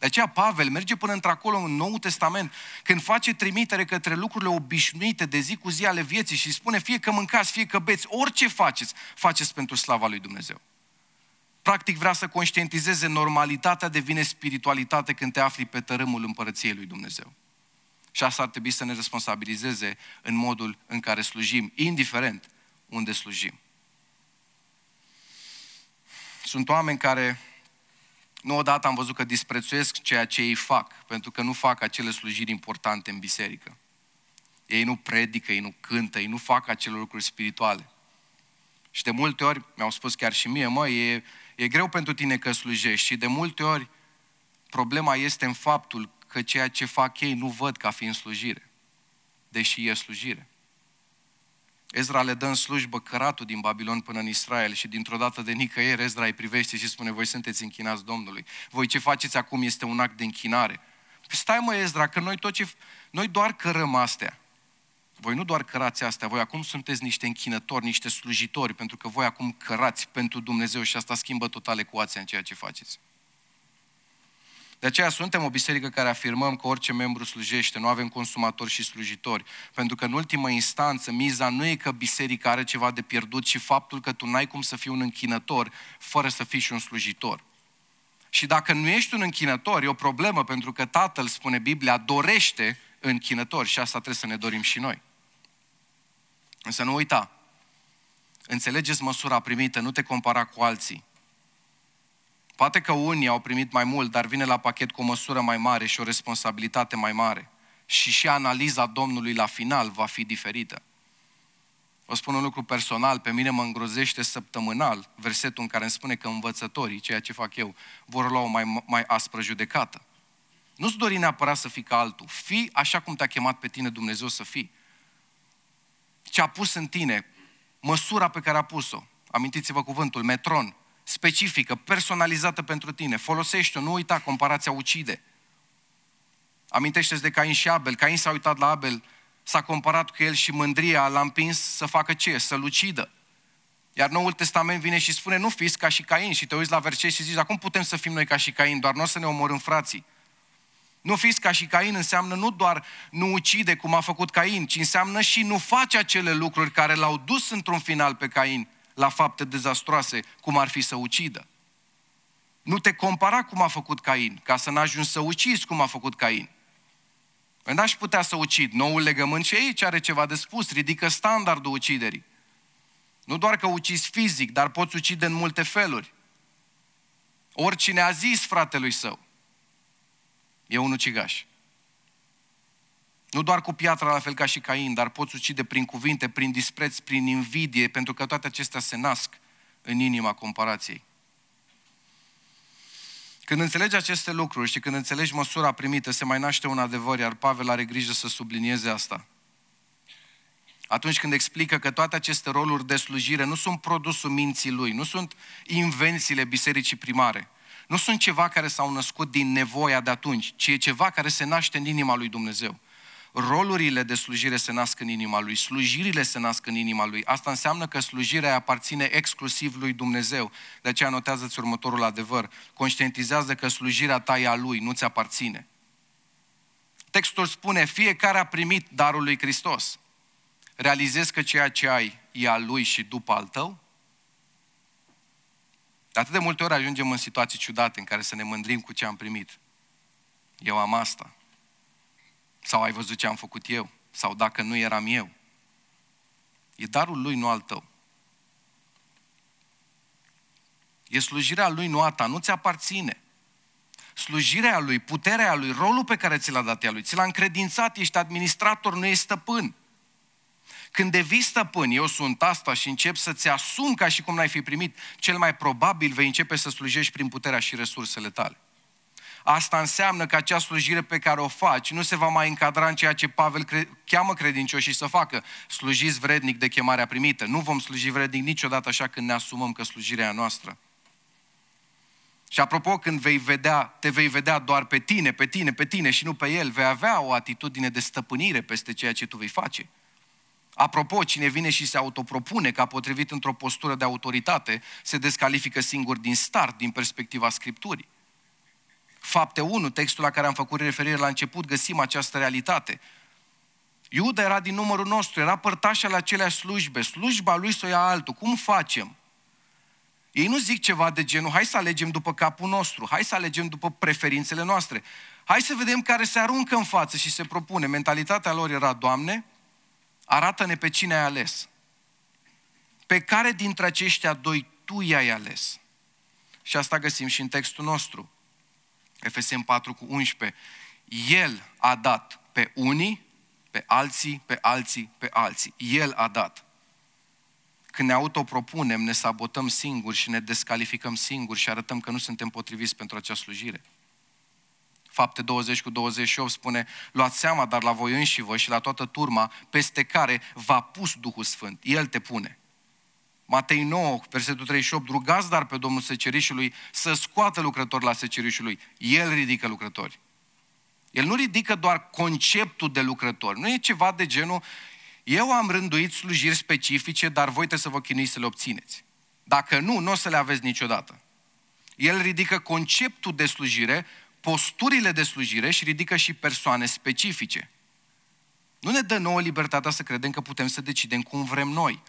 De aceea Pavel merge până într-acolo în Noul Testament, când face trimitere către lucrurile obișnuite de zi cu zi ale vieții și spune fie că mâncați, fie că beți, orice faceți, faceți pentru slava lui Dumnezeu. Practic vrea să conștientizeze normalitatea devine spiritualitate când te afli pe tărâmul împărăției lui Dumnezeu. Și asta ar trebui să ne responsabilizeze în modul în care slujim, indiferent unde slujim. Sunt oameni care nu odată am văzut că disprețuiesc ceea ce ei fac, pentru că nu fac acele slujiri importante în biserică. Ei nu predică, ei nu cântă, ei nu fac acele lucruri spirituale. Și de multe ori, mi-au spus chiar și mie, mă, e, e greu pentru tine că slujești și de multe ori problema este în faptul că ceea ce fac ei nu văd ca fiind slujire, deși e slujire. Ezra le dă în slujbă căratul din Babilon până în Israel și dintr-o dată de nicăieri Ezra îi privește și spune, voi sunteți închinați Domnului. Voi ce faceți acum este un act de închinare. Păi stai mă Ezra, că noi, tot ce, noi doar cărăm astea. Voi nu doar cărați astea, voi acum sunteți niște închinători, niște slujitori, pentru că voi acum cărați pentru Dumnezeu și asta schimbă total ecuația în ceea ce faceți. De aceea suntem o biserică care afirmăm că orice membru slujește, nu avem consumatori și slujitori. Pentru că în ultimă instanță miza nu e că biserica are ceva de pierdut, ci faptul că tu n-ai cum să fii un închinător fără să fii și un slujitor. Și dacă nu ești un închinător, e o problemă pentru că Tatăl, spune Biblia, dorește închinători și asta trebuie să ne dorim și noi. Însă nu uita, înțelegeți măsura primită, nu te compara cu alții. Poate că unii au primit mai mult, dar vine la pachet cu o măsură mai mare și o responsabilitate mai mare. Și și analiza Domnului la final va fi diferită. Vă spun un lucru personal, pe mine mă îngrozește săptămânal versetul în care îmi spune că învățătorii, ceea ce fac eu, vor lua o mai, mai aspră judecată. Nu-ți dori neapărat să fii ca altul. Fii așa cum te-a chemat pe tine Dumnezeu să fii. Ce a pus în tine, măsura pe care a pus-o. Amintiți-vă cuvântul, metron, specifică, personalizată pentru tine. Folosește-o, nu uita, comparația ucide. Amintește-ți de Cain și Abel. Cain s-a uitat la Abel, s-a comparat cu el și mândria l-a împins să facă ce? Să-l ucidă. Iar Noul Testament vine și spune, nu fiți ca și Cain. Și te uiți la verset și zici, dar cum putem să fim noi ca și Cain? Doar nu o să ne omorâm frații. Nu fiți ca și Cain înseamnă nu doar nu ucide cum a făcut Cain, ci înseamnă și nu face acele lucruri care l-au dus într-un final pe Cain la fapte dezastroase, cum ar fi să ucidă. Nu te compara cum a făcut Cain, ca să n-ajungi să ucizi cum a făcut Cain. Păi n-aș putea să ucid. Noul legământ și aici are ceva de spus, ridică standardul uciderii. Nu doar că ucizi fizic, dar poți ucide în multe feluri. Oricine a zis fratelui său, e un ucigaș. Nu doar cu piatra, la fel ca și Cain, dar poți ucide prin cuvinte, prin dispreț, prin invidie, pentru că toate acestea se nasc în inima comparației. Când înțelegi aceste lucruri și când înțelegi măsura primită, se mai naște un adevăr, iar Pavel are grijă să sublinieze asta. Atunci când explică că toate aceste roluri de slujire nu sunt produsul minții lui, nu sunt invențiile bisericii primare, nu sunt ceva care s-au născut din nevoia de atunci, ci e ceva care se naște în inima lui Dumnezeu. Rolurile de slujire se nasc în inima lui, slujirile se nasc în inima lui. Asta înseamnă că slujirea aparține exclusiv lui Dumnezeu. De aceea notează-ți următorul adevăr. Conștientizează că slujirea ta e a lui, nu ți aparține. Textul spune, fiecare a primit darul lui Hristos. Realizezi că ceea ce ai e al lui și după al tău? De atât de multe ori ajungem în situații ciudate în care să ne mândrim cu ce am primit. Eu am asta. Sau ai văzut ce am făcut eu? Sau dacă nu eram eu? E darul lui, nu al tău. E slujirea lui, nu a ta, nu ți aparține. Slujirea lui, puterea lui, rolul pe care ți l-a dat ea lui, ți l-a încredințat, ești administrator, nu ești stăpân. Când devii stăpân, eu sunt asta și încep să-ți asum ca și cum n-ai fi primit, cel mai probabil vei începe să slujești prin puterea și resursele tale. Asta înseamnă că acea slujire pe care o faci nu se va mai încadra în ceea ce Pavel cre- cheamă credincioșii să facă. Slujiți vrednic de chemarea primită. Nu vom sluji vrednic niciodată așa când ne asumăm că slujirea e noastră. Și apropo, când vei vedea, te vei vedea doar pe tine, pe tine, pe tine și nu pe el, vei avea o atitudine de stăpânire peste ceea ce tu vei face. Apropo, cine vine și se autopropune ca potrivit într-o postură de autoritate, se descalifică singur din start, din perspectiva Scripturii. Fapte 1, textul la care am făcut referire la început, găsim această realitate. Iuda era din numărul nostru, era părtașa la aceleași slujbe, slujba lui să o ia altul. Cum facem? Ei nu zic ceva de genul, hai să alegem după capul nostru, hai să alegem după preferințele noastre. Hai să vedem care se aruncă în față și se propune. Mentalitatea lor era, Doamne, arată-ne pe cine ai ales. Pe care dintre aceștia doi Tu i-ai ales? Și asta găsim și în textul nostru. Efesem 4 cu 11. El a dat pe unii, pe alții, pe alții, pe alții. El a dat. Când ne autopropunem, ne sabotăm singuri și ne descalificăm singuri și arătăm că nu suntem potriviți pentru acea slujire. Fapte 20 cu 28 spune, luați seama, dar la voi înși vă și la toată turma, peste care v-a pus Duhul Sfânt. El te pune. Matei 9, versetul 38, rugați dar pe Domnul secerișului să scoată lucrători la secerișului. El ridică lucrători. El nu ridică doar conceptul de lucrători. Nu e ceva de genul, eu am rânduit slujiri specifice, dar voi trebuie să vă chinuiți să le obțineți. Dacă nu, nu o să le aveți niciodată. El ridică conceptul de slujire, posturile de slujire și ridică și persoane specifice. Nu ne dă nouă libertatea să credem că putem să decidem cum vrem noi.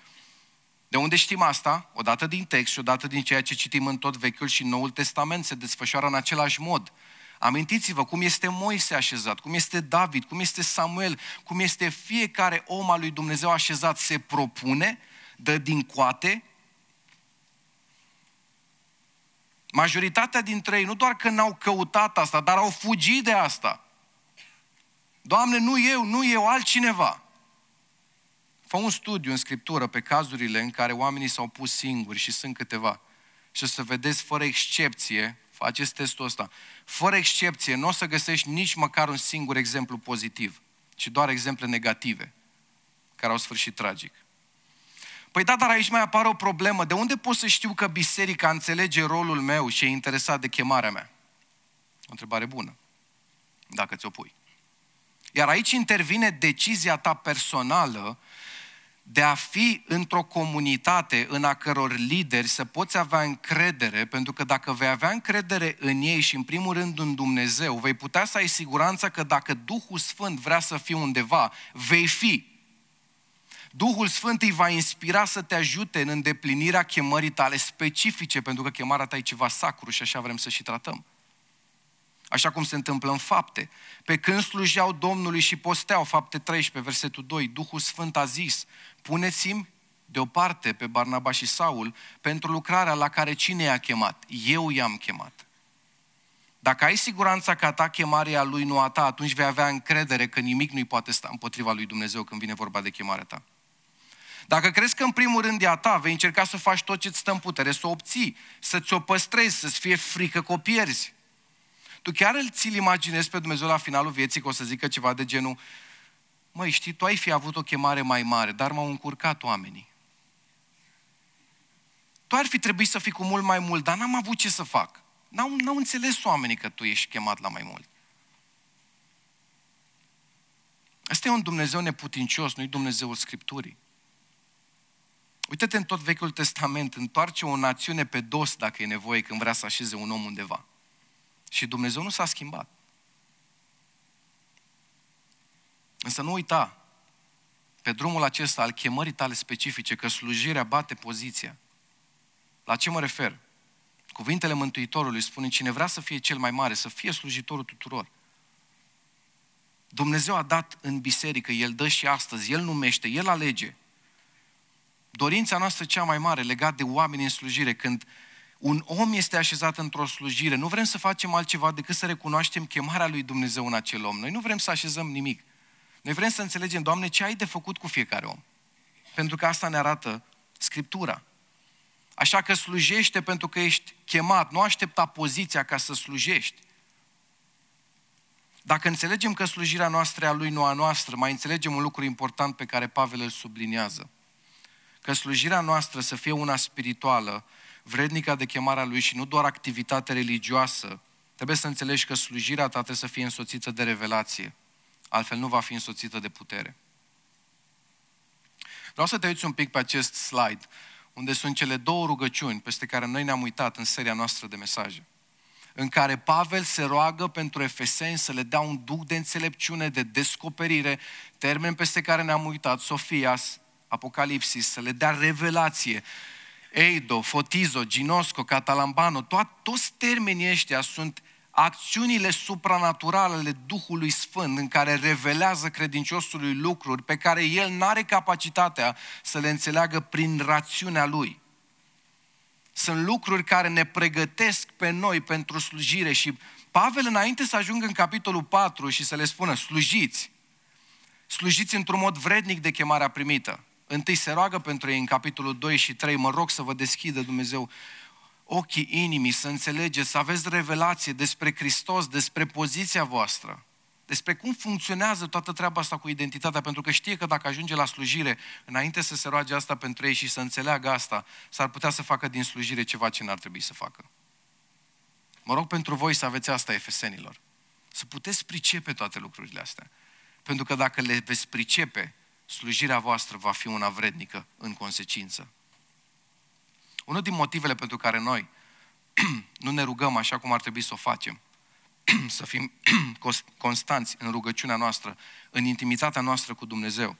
De unde știm asta? Odată din text și odată din ceea ce citim în tot Vechiul și Noul Testament se desfășoară în același mod. Amintiți-vă cum este Moise așezat, cum este David, cum este Samuel, cum este fiecare om al lui Dumnezeu așezat, se propune, dă din coate. Majoritatea dintre ei nu doar că n-au căutat asta, dar au fugit de asta. Doamne, nu eu, nu eu, altcineva. Fă un studiu în Scriptură pe cazurile în care oamenii s-au pus singuri și sunt câteva. Și să vedeți fără excepție, faceți testul ăsta. Fără excepție, nu o să găsești nici măcar un singur exemplu pozitiv, ci doar exemple negative, care au sfârșit tragic. Păi da, dar aici mai apare o problemă. De unde pot să știu că biserica înțelege rolul meu și e interesat de chemarea mea? O întrebare bună, dacă ți-o pui. Iar aici intervine decizia ta personală de a fi într-o comunitate în a căror lideri să poți avea încredere, pentru că dacă vei avea încredere în ei și în primul rând în Dumnezeu, vei putea să ai siguranța că dacă Duhul Sfânt vrea să fie undeva, vei fi. Duhul Sfânt îi va inspira să te ajute în îndeplinirea chemării tale specifice, pentru că chemarea ta e ceva sacru și așa vrem să și tratăm. Așa cum se întâmplă în fapte. Pe când slujeau Domnului și posteau, fapte 13, versetul 2, Duhul Sfânt a zis, puneți-mi deoparte pe Barnaba și Saul pentru lucrarea la care cine i-a chemat? Eu i-am chemat. Dacă ai siguranța că a ta chemarea lui nu a ta, atunci vei avea încredere că nimic nu-i poate sta împotriva lui Dumnezeu când vine vorba de chemarea ta. Dacă crezi că în primul rând e a ta, vei încerca să faci tot ce-ți stă în putere, să o obții, să ți-o păstrezi, să-ți fie frică că o pierzi. Tu chiar îl ți-l imaginezi pe Dumnezeu la finalul vieții că o să zică ceva de genul Măi, știi, tu ai fi avut o chemare mai mare, dar m-au încurcat oamenii. Tu ar fi trebuit să fii cu mult mai mult, dar n-am avut ce să fac. N-au, n-au înțeles oamenii că tu ești chemat la mai mult. Asta e un Dumnezeu neputincios, nu-i Dumnezeul Scripturii. Uite-te în tot Vechiul Testament, întoarce o națiune pe dos dacă e nevoie când vrea să așeze un om undeva. Și Dumnezeu nu s-a schimbat. Însă nu uita, pe drumul acesta al chemării tale specifice, că slujirea bate poziția. La ce mă refer? Cuvintele Mântuitorului spune, cine vrea să fie cel mai mare, să fie slujitorul tuturor. Dumnezeu a dat în biserică, El dă și astăzi, El numește, El alege. Dorința noastră cea mai mare legat de oameni în slujire, când un om este așezat într-o slujire, nu vrem să facem altceva decât să recunoaștem chemarea lui Dumnezeu în acel om. Noi nu vrem să așezăm nimic. Noi vrem să înțelegem, Doamne, ce ai de făcut cu fiecare om. Pentru că asta ne arată Scriptura. Așa că slujește pentru că ești chemat, nu aștepta poziția ca să slujești. Dacă înțelegem că slujirea noastră e a lui, nu a noastră, mai înțelegem un lucru important pe care Pavel îl subliniază. Că slujirea noastră să fie una spirituală, vrednică de chemarea lui și nu doar activitate religioasă, trebuie să înțelegi că slujirea ta trebuie să fie însoțită de revelație. Altfel nu va fi însoțită de putere. Vreau să te uiți un pic pe acest slide, unde sunt cele două rugăciuni peste care noi ne-am uitat în seria noastră de mesaje în care Pavel se roagă pentru efeseni să le dea un duc de înțelepciune, de descoperire, termen peste care ne-am uitat, Sofias, Apocalipsis, să le dea revelație. Eido, Fotizo, Ginosco, Catalambano, to- toți termenii ăștia sunt acțiunile supranaturale ale Duhului Sfânt în care revelează credinciosului lucruri pe care el nu are capacitatea să le înțeleagă prin rațiunea lui. Sunt lucruri care ne pregătesc pe noi pentru slujire și Pavel înainte să ajungă în capitolul 4 și să le spună slujiți, slujiți într-un mod vrednic de chemarea primită. Întâi se roagă pentru ei în capitolul 2 și 3, mă rog să vă deschidă Dumnezeu ochii inimii, să înțelegeți, să aveți revelație despre Hristos, despre poziția voastră, despre cum funcționează toată treaba asta cu identitatea, pentru că știe că dacă ajunge la slujire, înainte să se roage asta pentru ei și să înțeleagă asta, s-ar putea să facă din slujire ceva ce n-ar trebui să facă. Mă rog pentru voi să aveți asta, efesenilor. Să puteți pricepe toate lucrurile astea. Pentru că dacă le veți pricepe, slujirea voastră va fi una vrednică în consecință. Unul din motivele pentru care noi nu ne rugăm așa cum ar trebui să o facem, să fim constanți în rugăciunea noastră, în intimitatea noastră cu Dumnezeu,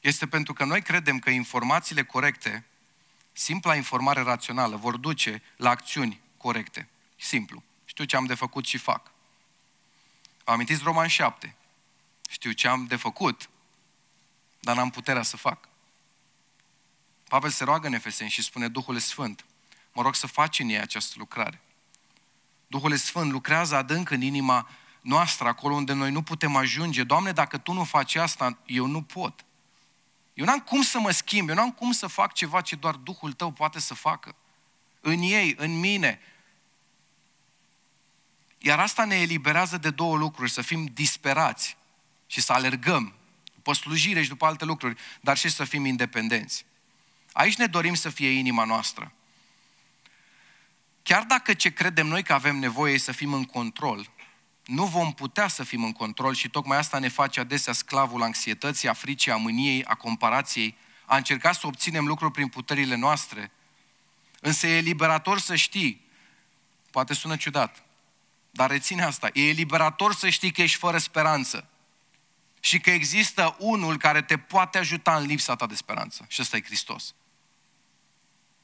este pentru că noi credem că informațiile corecte, simpla informare rațională, vor duce la acțiuni corecte. Simplu. Știu ce am de făcut și fac. Amintiți Roman 7. Știu ce am de făcut, dar n-am puterea să fac. Pavel se roagă în Efeseni și spune, Duhul Sfânt, mă rog să faci în ei această lucrare. Duhul Sfânt lucrează adânc în inima noastră, acolo unde noi nu putem ajunge. Doamne, dacă Tu nu faci asta, eu nu pot. Eu n-am cum să mă schimb, eu n-am cum să fac ceva ce doar Duhul Tău poate să facă. În ei, în mine. Iar asta ne eliberează de două lucruri, să fim disperați și să alergăm după slujire și după alte lucruri, dar și să fim independenți. Aici ne dorim să fie inima noastră. Chiar dacă ce credem noi că avem nevoie e să fim în control, nu vom putea să fim în control și tocmai asta ne face adesea sclavul anxietății, a fricii, a mâniei, a comparației, a încerca să obținem lucruri prin puterile noastre. Însă e liberator să știi, poate sună ciudat, dar reține asta, e liberator să știi că ești fără speranță și că există unul care te poate ajuta în lipsa ta de speranță și ăsta e Hristos.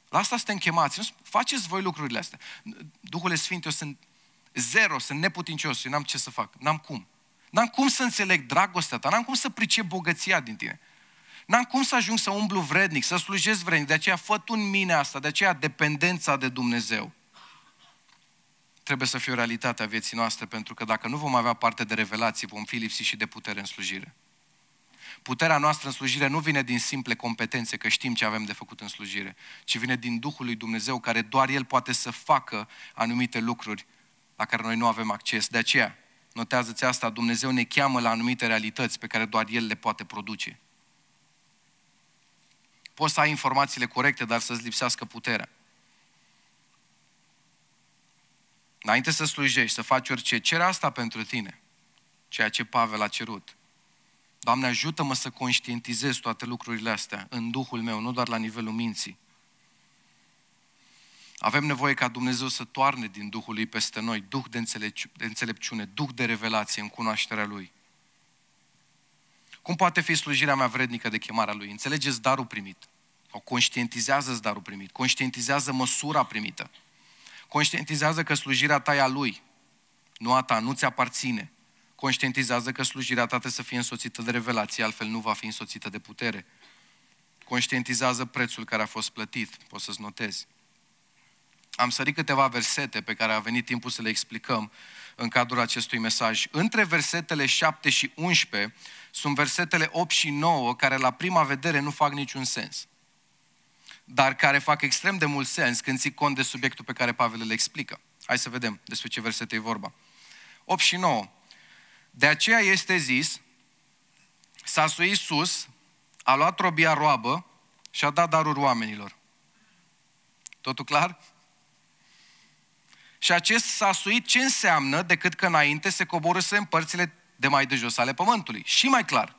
La asta suntem chemați. Faceți voi lucrurile astea. Duhul Sfânt, eu sunt zero, sunt neputincios, eu n-am ce să fac. N-am cum. N-am cum să înțeleg dragostea ta, n-am cum să pricep bogăția din tine. N-am cum să ajung să umblu vrednic, să slujesc vrednic. De aceea fă tu în mine asta, de aceea dependența de Dumnezeu trebuie să fie o realitate a vieții noastre, pentru că dacă nu vom avea parte de revelații, vom fi lipsiți și de putere în slujire. Puterea noastră în slujire nu vine din simple competențe, că știm ce avem de făcut în slujire, ci vine din Duhul lui Dumnezeu, care doar El poate să facă anumite lucruri la care noi nu avem acces. De aceea, notează-ți asta, Dumnezeu ne cheamă la anumite realități pe care doar El le poate produce. Poți să ai informațiile corecte, dar să-ți lipsească puterea. Înainte să slujești, să faci orice, cere asta pentru tine. Ceea ce Pavel a cerut. Doamne, ajută-mă să conștientizez toate lucrurile astea în Duhul meu, nu doar la nivelul minții. Avem nevoie ca Dumnezeu să toarne din Duhul lui peste noi, Duh de, de înțelepciune, Duh de revelație în cunoașterea Lui. Cum poate fi slujirea mea vrednică de chemarea Lui? Înțelegeți darul primit. O conștientizează darul primit. Conștientizează măsura primită. Conștientizează că slujirea ta e a Lui, nu a ta, nu ți aparține. Conștientizează că slujirea ta trebuie să fie însoțită de revelație, altfel nu va fi însoțită de putere. Conștientizează prețul care a fost plătit, poți să-ți notezi. Am sărit câteva versete pe care a venit timpul să le explicăm în cadrul acestui mesaj. Între versetele 7 și 11 sunt versetele 8 și 9 care la prima vedere nu fac niciun sens dar care fac extrem de mult sens când ții cont de subiectul pe care Pavel le explică. Hai să vedem despre ce versete e vorba. 8 și 9. De aceea este zis, s-a suit sus, a luat robia roabă și a dat daruri oamenilor. Totul clar? Și acest s-a suit ce înseamnă decât că înainte se coborâse în părțile de mai de jos ale pământului. Și mai clar,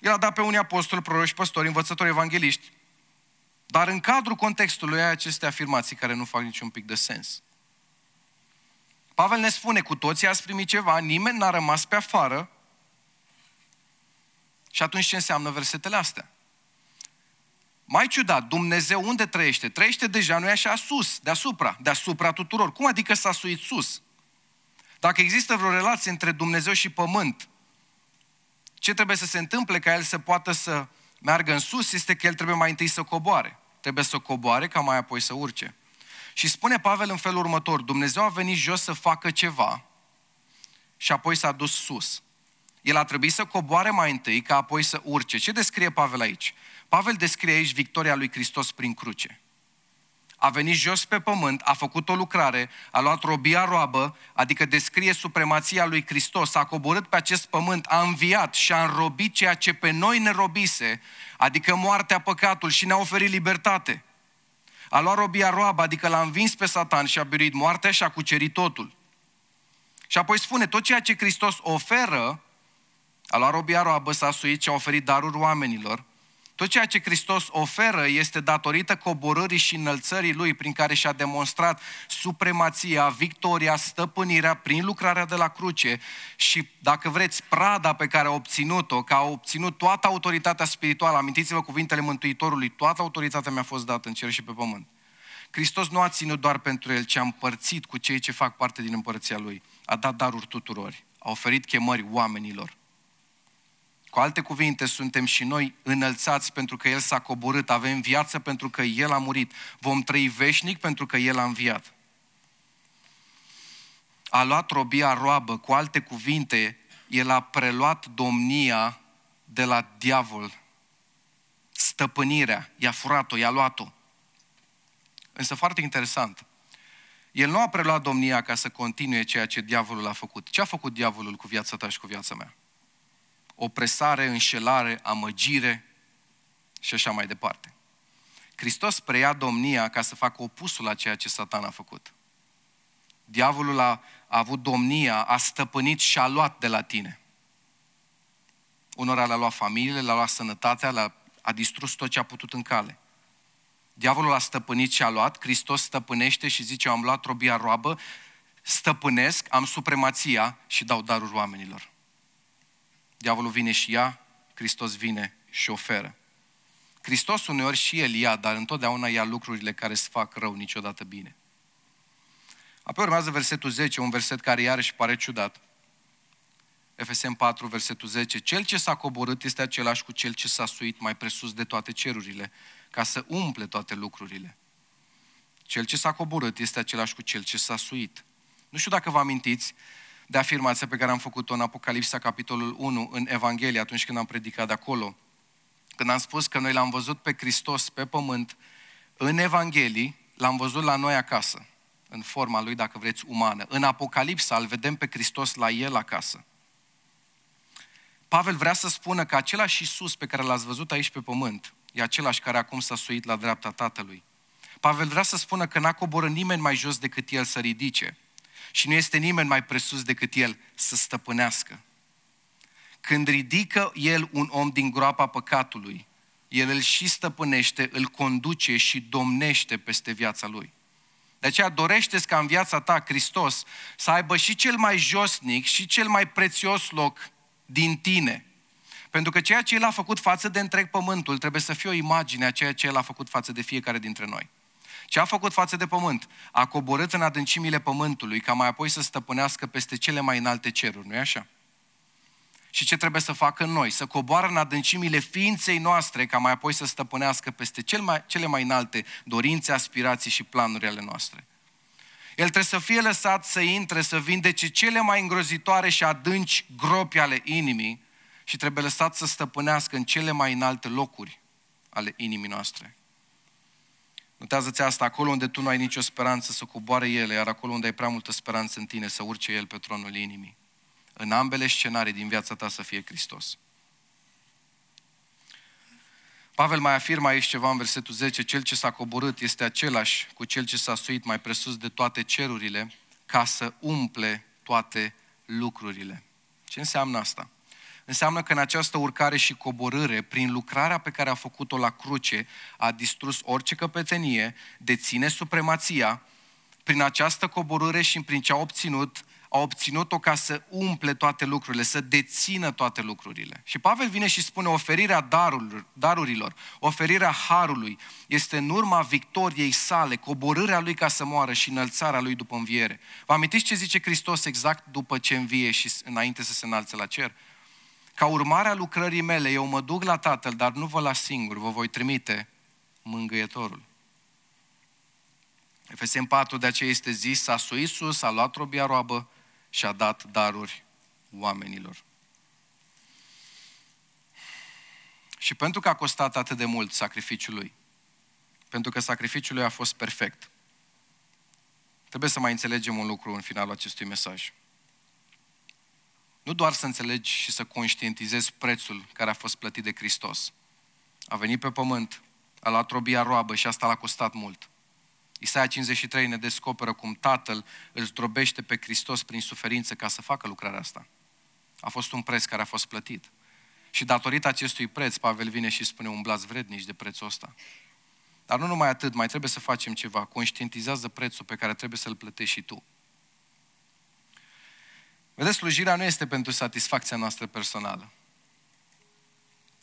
el a dat pe unii apostoli, proroși, păstori, învățători, evangeliști. Dar în cadrul contextului ai aceste afirmații care nu fac niciun pic de sens. Pavel ne spune, cu toții ați primit ceva, nimeni n-a rămas pe afară. Și atunci ce înseamnă versetele astea? Mai ciudat, Dumnezeu unde trăiește? Trăiește deja, nu e așa, sus, deasupra, deasupra tuturor. Cum adică s-a suit sus? Dacă există vreo relație între Dumnezeu și pământ, ce trebuie să se întâmple ca el să poată să meargă în sus este că el trebuie mai întâi să coboare. Trebuie să coboare ca mai apoi să urce. Și spune Pavel în felul următor, Dumnezeu a venit jos să facă ceva și apoi s-a dus sus. El a trebuit să coboare mai întâi ca apoi să urce. Ce descrie Pavel aici? Pavel descrie aici victoria lui Hristos prin cruce a venit jos pe pământ, a făcut o lucrare, a luat robia roabă, adică descrie supremația lui Hristos, a coborât pe acest pământ, a înviat și a înrobit ceea ce pe noi ne robise, adică moartea, păcatul și ne-a oferit libertate. A luat robia roabă, adică l-a învins pe Satan și a biruit moartea și a cucerit totul. Și apoi spune, tot ceea ce Hristos oferă, a luat robia roabă, s-a suit și a oferit daruri oamenilor, tot ceea ce Hristos oferă este datorită coborârii și înălțării Lui prin care și-a demonstrat supremația, victoria, stăpânirea prin lucrarea de la cruce și, dacă vreți, prada pe care a obținut-o, că a obținut toată autoritatea spirituală. Amintiți-vă cuvintele Mântuitorului, toată autoritatea mi-a fost dată în cer și pe pământ. Hristos nu a ținut doar pentru El, ci a împărțit cu cei ce fac parte din împărăția Lui. A dat daruri tuturor, a oferit chemări oamenilor. Cu alte cuvinte, suntem și noi înălțați pentru că El s-a coborât, avem viață pentru că El a murit, vom trăi veșnic pentru că El a înviat. A luat robia roabă, cu alte cuvinte, El a preluat domnia de la diavol. Stăpânirea, i-a furat-o, i-a luat-o. Însă foarte interesant, El nu a preluat domnia ca să continue ceea ce diavolul a făcut. Ce a făcut diavolul cu viața ta și cu viața mea? Opresare, înșelare, amăgire și așa mai departe. Hristos preia domnia ca să facă opusul la ceea ce Satan a făcut. Diavolul a, a avut domnia, a stăpânit și a luat de la tine. Unora le-a luat familiile, le-a luat sănătatea, le-a, a distrus tot ce a putut în cale. Diavolul a stăpânit și a luat, Hristos stăpânește și zice, am luat robia roabă, stăpânesc, am supremația și dau daruri oamenilor. Diavolul vine și ia, Hristos vine și oferă. Hristos uneori și El ia, dar întotdeauna ia lucrurile care se fac rău, niciodată bine. Apoi urmează versetul 10, un verset care iarăși pare ciudat. Efesem 4, versetul 10. Cel ce s-a coborât este același cu cel ce s-a suit mai presus de toate cerurile, ca să umple toate lucrurile. Cel ce s-a coborât este același cu cel ce s-a suit. Nu știu dacă vă amintiți de afirmația pe care am făcut-o în Apocalipsa, capitolul 1, în Evanghelie, atunci când am predicat de acolo. Când am spus că noi l-am văzut pe Hristos pe pământ, în Evanghelii, l-am văzut la noi acasă, în forma lui, dacă vreți, umană. În Apocalipsa îl vedem pe Hristos la el acasă. Pavel vrea să spună că același Iisus pe care l-ați văzut aici pe pământ, e același care acum s-a suit la dreapta Tatălui. Pavel vrea să spună că n-a coborât nimeni mai jos decât el să ridice și nu este nimeni mai presus decât el să stăpânească. Când ridică el un om din groapa păcatului, el îl și stăpânește, îl conduce și domnește peste viața lui. De aceea dorește ca în viața ta Hristos să aibă și cel mai josnic și cel mai prețios loc din tine. Pentru că ceea ce El a făcut față de întreg pământul trebuie să fie o imagine a ceea ce El a făcut față de fiecare dintre noi. Ce a făcut față de pământ? A coborât în adâncimile pământului ca mai apoi să stăpânească peste cele mai înalte ceruri, nu-i așa? Și ce trebuie să facă noi? Să coboară în adâncimile ființei noastre ca mai apoi să stăpânească peste cel mai, cele mai înalte dorințe, aspirații și planuri ale noastre. El trebuie să fie lăsat să intre, să vindece cele mai îngrozitoare și adânci gropi ale inimii și trebuie lăsat să stăpânească în cele mai înalte locuri ale inimii noastre. Notează-ți asta, acolo unde tu nu ai nicio speranță să coboare ele, iar acolo unde ai prea multă speranță în tine să urce El pe tronul inimii. În ambele scenarii din viața ta să fie Hristos. Pavel mai afirmă aici ceva în versetul 10, cel ce s-a coborât este același cu cel ce s-a suit mai presus de toate cerurile, ca să umple toate lucrurile. Ce înseamnă asta? Înseamnă că în această urcare și coborâre, prin lucrarea pe care a făcut-o la cruce, a distrus orice căpetenie, deține supremația, prin această coborâre și prin ce a obținut, a obținut-o ca să umple toate lucrurile, să dețină toate lucrurile. Și Pavel vine și spune oferirea darurilor, darurilor oferirea harului, este în urma victoriei sale, coborârea lui ca să moară și înălțarea lui după înviere. Vă amintiți ce zice Hristos exact după ce învie și înainte să se înalțe la cer? Ca urmare a lucrării mele, eu mă duc la Tatăl, dar nu vă las singur, vă voi trimite mângâietorul. Efesem 4, de aceea este zis, s-a suit sus, a luat robia roabă, și a dat daruri oamenilor. Și pentru că a costat atât de mult sacrificiul lui, pentru că sacrificiul lui a fost perfect, trebuie să mai înțelegem un lucru în finalul acestui mesaj. Nu doar să înțelegi și să conștientizezi prețul care a fost plătit de Hristos. A venit pe pământ, a luat robia roabă și asta l-a costat mult. Isaia 53 ne descoperă cum Tatăl îl zdrobește pe Hristos prin suferință ca să facă lucrarea asta. A fost un preț care a fost plătit. Și datorită acestui preț, Pavel vine și spune, umblați vrednici de prețul ăsta. Dar nu numai atât, mai trebuie să facem ceva. Conștientizează prețul pe care trebuie să-l plătești și tu. Vedeți, slujirea nu este pentru satisfacția noastră personală.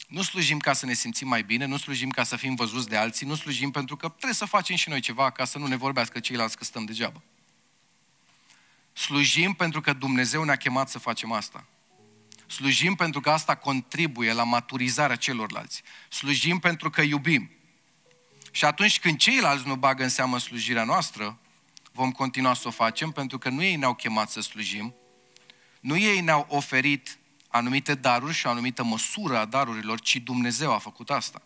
Nu slujim ca să ne simțim mai bine, nu slujim ca să fim văzuți de alții, nu slujim pentru că trebuie să facem și noi ceva ca să nu ne vorbească ceilalți că stăm degeaba. Slujim pentru că Dumnezeu ne-a chemat să facem asta. Slujim pentru că asta contribuie la maturizarea celorlalți. Slujim pentru că iubim. Și atunci când ceilalți nu bagă în seamă slujirea noastră, vom continua să o facem pentru că nu ei ne-au chemat să slujim, nu ei ne-au oferit anumite daruri și o anumită măsură a darurilor, ci Dumnezeu a făcut asta.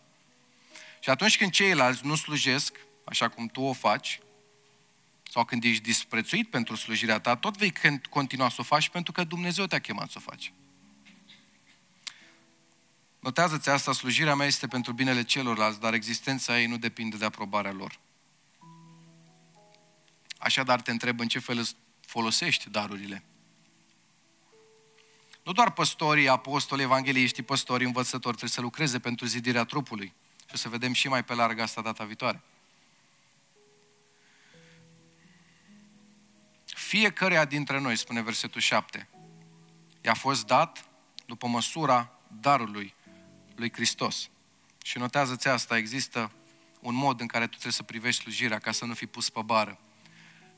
Și atunci când ceilalți nu slujesc, așa cum tu o faci, sau când ești disprețuit pentru slujirea ta, tot vei continua să o faci pentru că Dumnezeu te-a chemat să o faci. Notează-ți asta, slujirea mea este pentru binele celorlalți, dar existența ei nu depinde de aprobarea lor. Așadar te întreb în ce fel îți folosești darurile. Nu doar păstorii, apostoli, evangeliștii, păstorii, învățători trebuie să lucreze pentru zidirea trupului. Și o să vedem și mai pe larg asta data viitoare. Fiecăruia dintre noi, spune versetul 7, i-a fost dat după măsura darului lui Hristos. Și notează-ți asta, există un mod în care tu trebuie să privești slujirea ca să nu fii pus pe bară.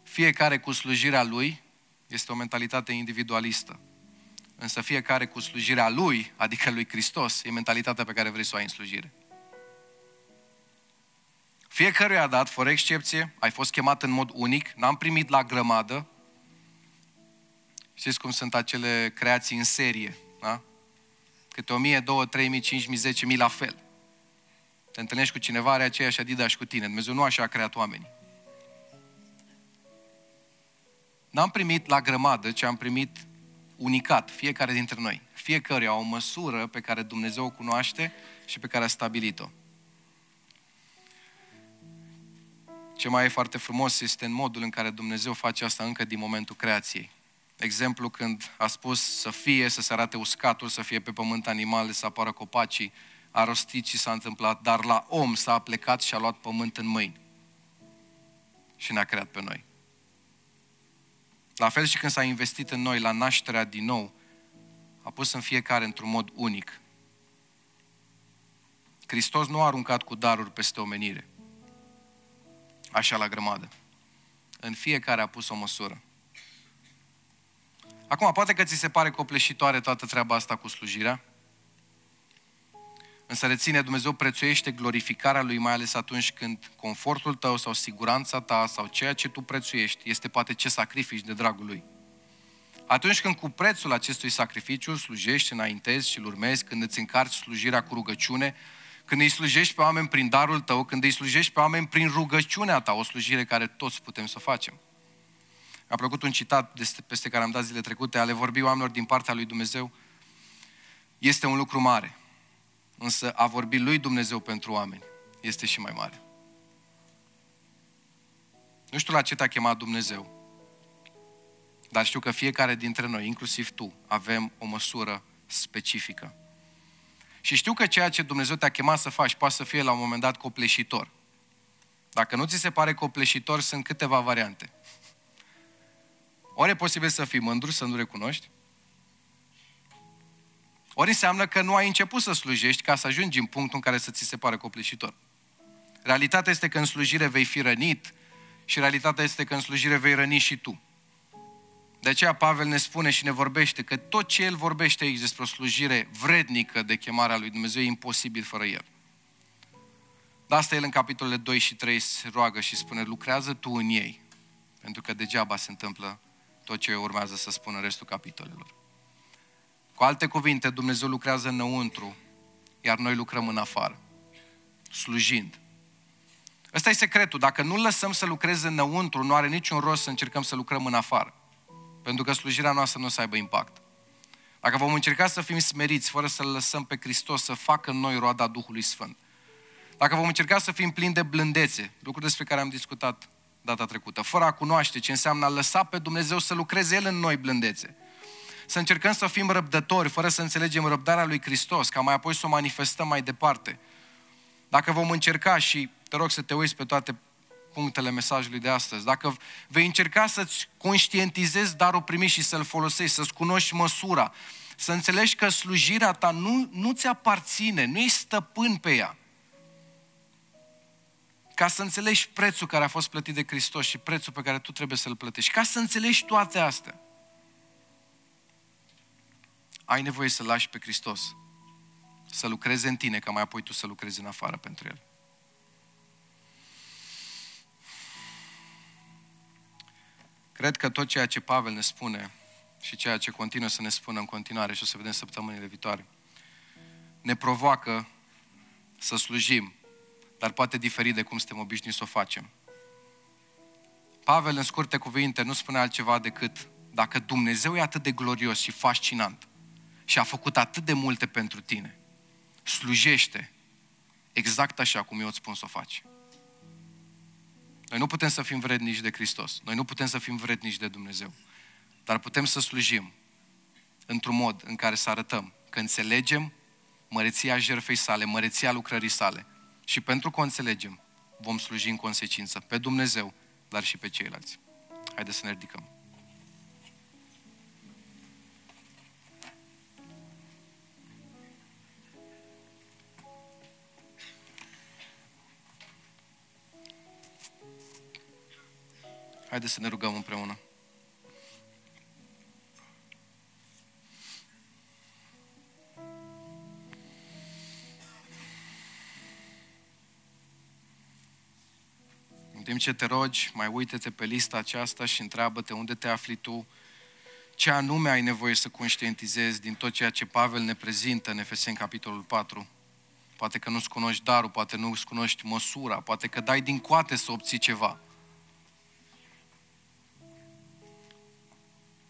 Fiecare cu slujirea lui este o mentalitate individualistă. Însă fiecare cu slujirea lui, adică lui Hristos, e mentalitatea pe care vrei să o ai în slujire. Fiecare a dat, fără excepție, ai fost chemat în mod unic, n-am primit la grămadă. Știți cum sunt acele creații în serie, da? Câte o mie, două, trei mii, cinci mii, zece mii la fel. Te întâlnești cu cineva, are aceeași Adidas cu tine. Dumnezeu nu așa a creat oamenii. N-am primit la grămadă, ci am primit unicat, fiecare dintre noi. Fiecare au o măsură pe care Dumnezeu o cunoaște și pe care a stabilit-o. Ce mai e foarte frumos este în modul în care Dumnezeu face asta încă din momentul creației. Exemplu, când a spus să fie, să se arate uscatul, să fie pe pământ animale, să apară copacii, a rostit și s-a întâmplat, dar la om s-a plecat și a luat pământ în mâini. Și ne-a creat pe noi. La fel și când s-a investit în noi, la nașterea din nou, a pus în fiecare într-un mod unic. Hristos nu a aruncat cu daruri peste omenire, așa la grămadă. În fiecare a pus o măsură. Acum, poate că ți se pare copleșitoare toată treaba asta cu slujirea, Însă reține, Dumnezeu prețuiește glorificarea Lui, mai ales atunci când confortul tău sau siguranța ta sau ceea ce tu prețuiești este poate ce sacrifici de dragul Lui. Atunci când cu prețul acestui sacrificiu slujești, înaintezi și îl urmezi, când îți încarci slujirea cu rugăciune, când îi slujești pe oameni prin darul tău, când îi slujești pe oameni prin rugăciunea ta, o slujire care toți putem să o facem. A plăcut un citat peste care am dat zile trecute, ale vorbi oamenilor din partea lui Dumnezeu. Este un lucru mare. Însă a vorbi lui Dumnezeu pentru oameni este și mai mare. Nu știu la ce te-a chemat Dumnezeu, dar știu că fiecare dintre noi, inclusiv tu, avem o măsură specifică. Și știu că ceea ce Dumnezeu te-a chemat să faci poate să fie la un moment dat copleșitor. Dacă nu ți se pare copleșitor, sunt câteva variante. Ori e posibil să fii mândru, să nu recunoști, ori înseamnă că nu ai început să slujești ca să ajungi în punctul în care să ți se pare copleșitor. Realitatea este că în slujire vei fi rănit și realitatea este că în slujire vei răni și tu. De aceea Pavel ne spune și ne vorbește că tot ce el vorbește aici despre o slujire vrednică de chemarea lui Dumnezeu e imposibil fără el. De asta el în capitolele 2 și 3 se roagă și spune, lucrează tu în ei, pentru că degeaba se întâmplă tot ce urmează să spună restul capitolelor. Cu alte cuvinte, Dumnezeu lucrează înăuntru, iar noi lucrăm în afară, slujind. Ăsta e secretul. Dacă nu lăsăm să lucreze înăuntru, nu are niciun rost să încercăm să lucrăm în afară. Pentru că slujirea noastră nu o să aibă impact. Dacă vom încerca să fim smeriți, fără să-L lăsăm pe Hristos să facă în noi roada Duhului Sfânt, dacă vom încerca să fim plini de blândețe, lucruri despre care am discutat data trecută, fără a cunoaște ce înseamnă a lăsa pe Dumnezeu să lucreze El în noi blândețe, să încercăm să fim răbdători, fără să înțelegem răbdarea lui Hristos, ca mai apoi să o manifestăm mai departe. Dacă vom încerca și te rog să te uiți pe toate punctele mesajului de astăzi, dacă vei încerca să-ți conștientizezi darul primit și să-l folosești, să-ți cunoști măsura, să înțelegi că slujirea ta nu, nu ți aparține, nu ești stăpân pe ea. Ca să înțelegi prețul care a fost plătit de Hristos și prețul pe care tu trebuie să-l plătești. Ca să înțelegi toate astea ai nevoie să lași pe Hristos să lucreze în tine, ca mai apoi tu să lucrezi în afară pentru El. Cred că tot ceea ce Pavel ne spune și ceea ce continuă să ne spună în continuare și o să vedem săptămânile viitoare, ne provoacă să slujim, dar poate diferi de cum suntem obișnuiți să o facem. Pavel, în scurte cuvinte, nu spune altceva decât dacă Dumnezeu e atât de glorios și fascinant și a făcut atât de multe pentru tine, slujește exact așa cum eu îți spun să o faci. Noi nu putem să fim vrednici de Hristos. Noi nu putem să fim vrednici de Dumnezeu. Dar putem să slujim într-un mod în care să arătăm că înțelegem măreția jertfei sale, măreția lucrării sale. Și pentru că o înțelegem, vom sluji în consecință pe Dumnezeu, dar și pe ceilalți. Haideți să ne ridicăm. Haideți să ne rugăm împreună. În timp ce te rogi, mai uite-te pe lista aceasta și întreabă-te unde te afli tu, ce anume ai nevoie să conștientizezi din tot ceea ce Pavel ne prezintă în Efeseni capitolul 4. Poate că nu-ți cunoști darul, poate nu-ți cunoști măsura, poate că dai din coate să obții ceva.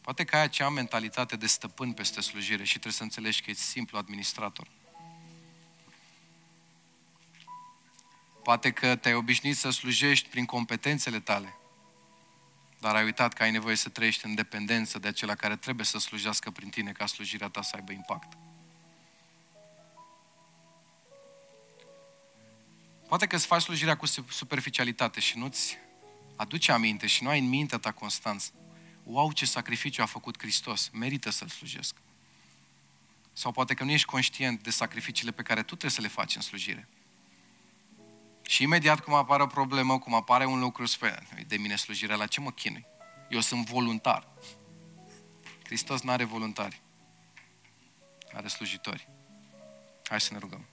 Poate că ai acea mentalitate de stăpân peste slujire și trebuie să înțelegi că ești simplu administrator. Poate că te-ai obișnuit să slujești prin competențele tale, dar ai uitat că ai nevoie să trăiești în dependență de acela care trebuie să slujească prin tine ca slujirea ta să aibă impact. Poate că îți faci slujirea cu superficialitate și nu-ți aduce aminte și nu ai în mintea ta constant wow, ce sacrificiu a făcut Hristos, merită să-L slujesc. Sau poate că nu ești conștient de sacrificiile pe care tu trebuie să le faci în slujire. Și imediat cum apare o problemă, cum apare un lucru, spune, de mine slujirea, la ce mă chinui? Eu sunt voluntar. Hristos nu are voluntari. Are slujitori. Hai să ne rugăm.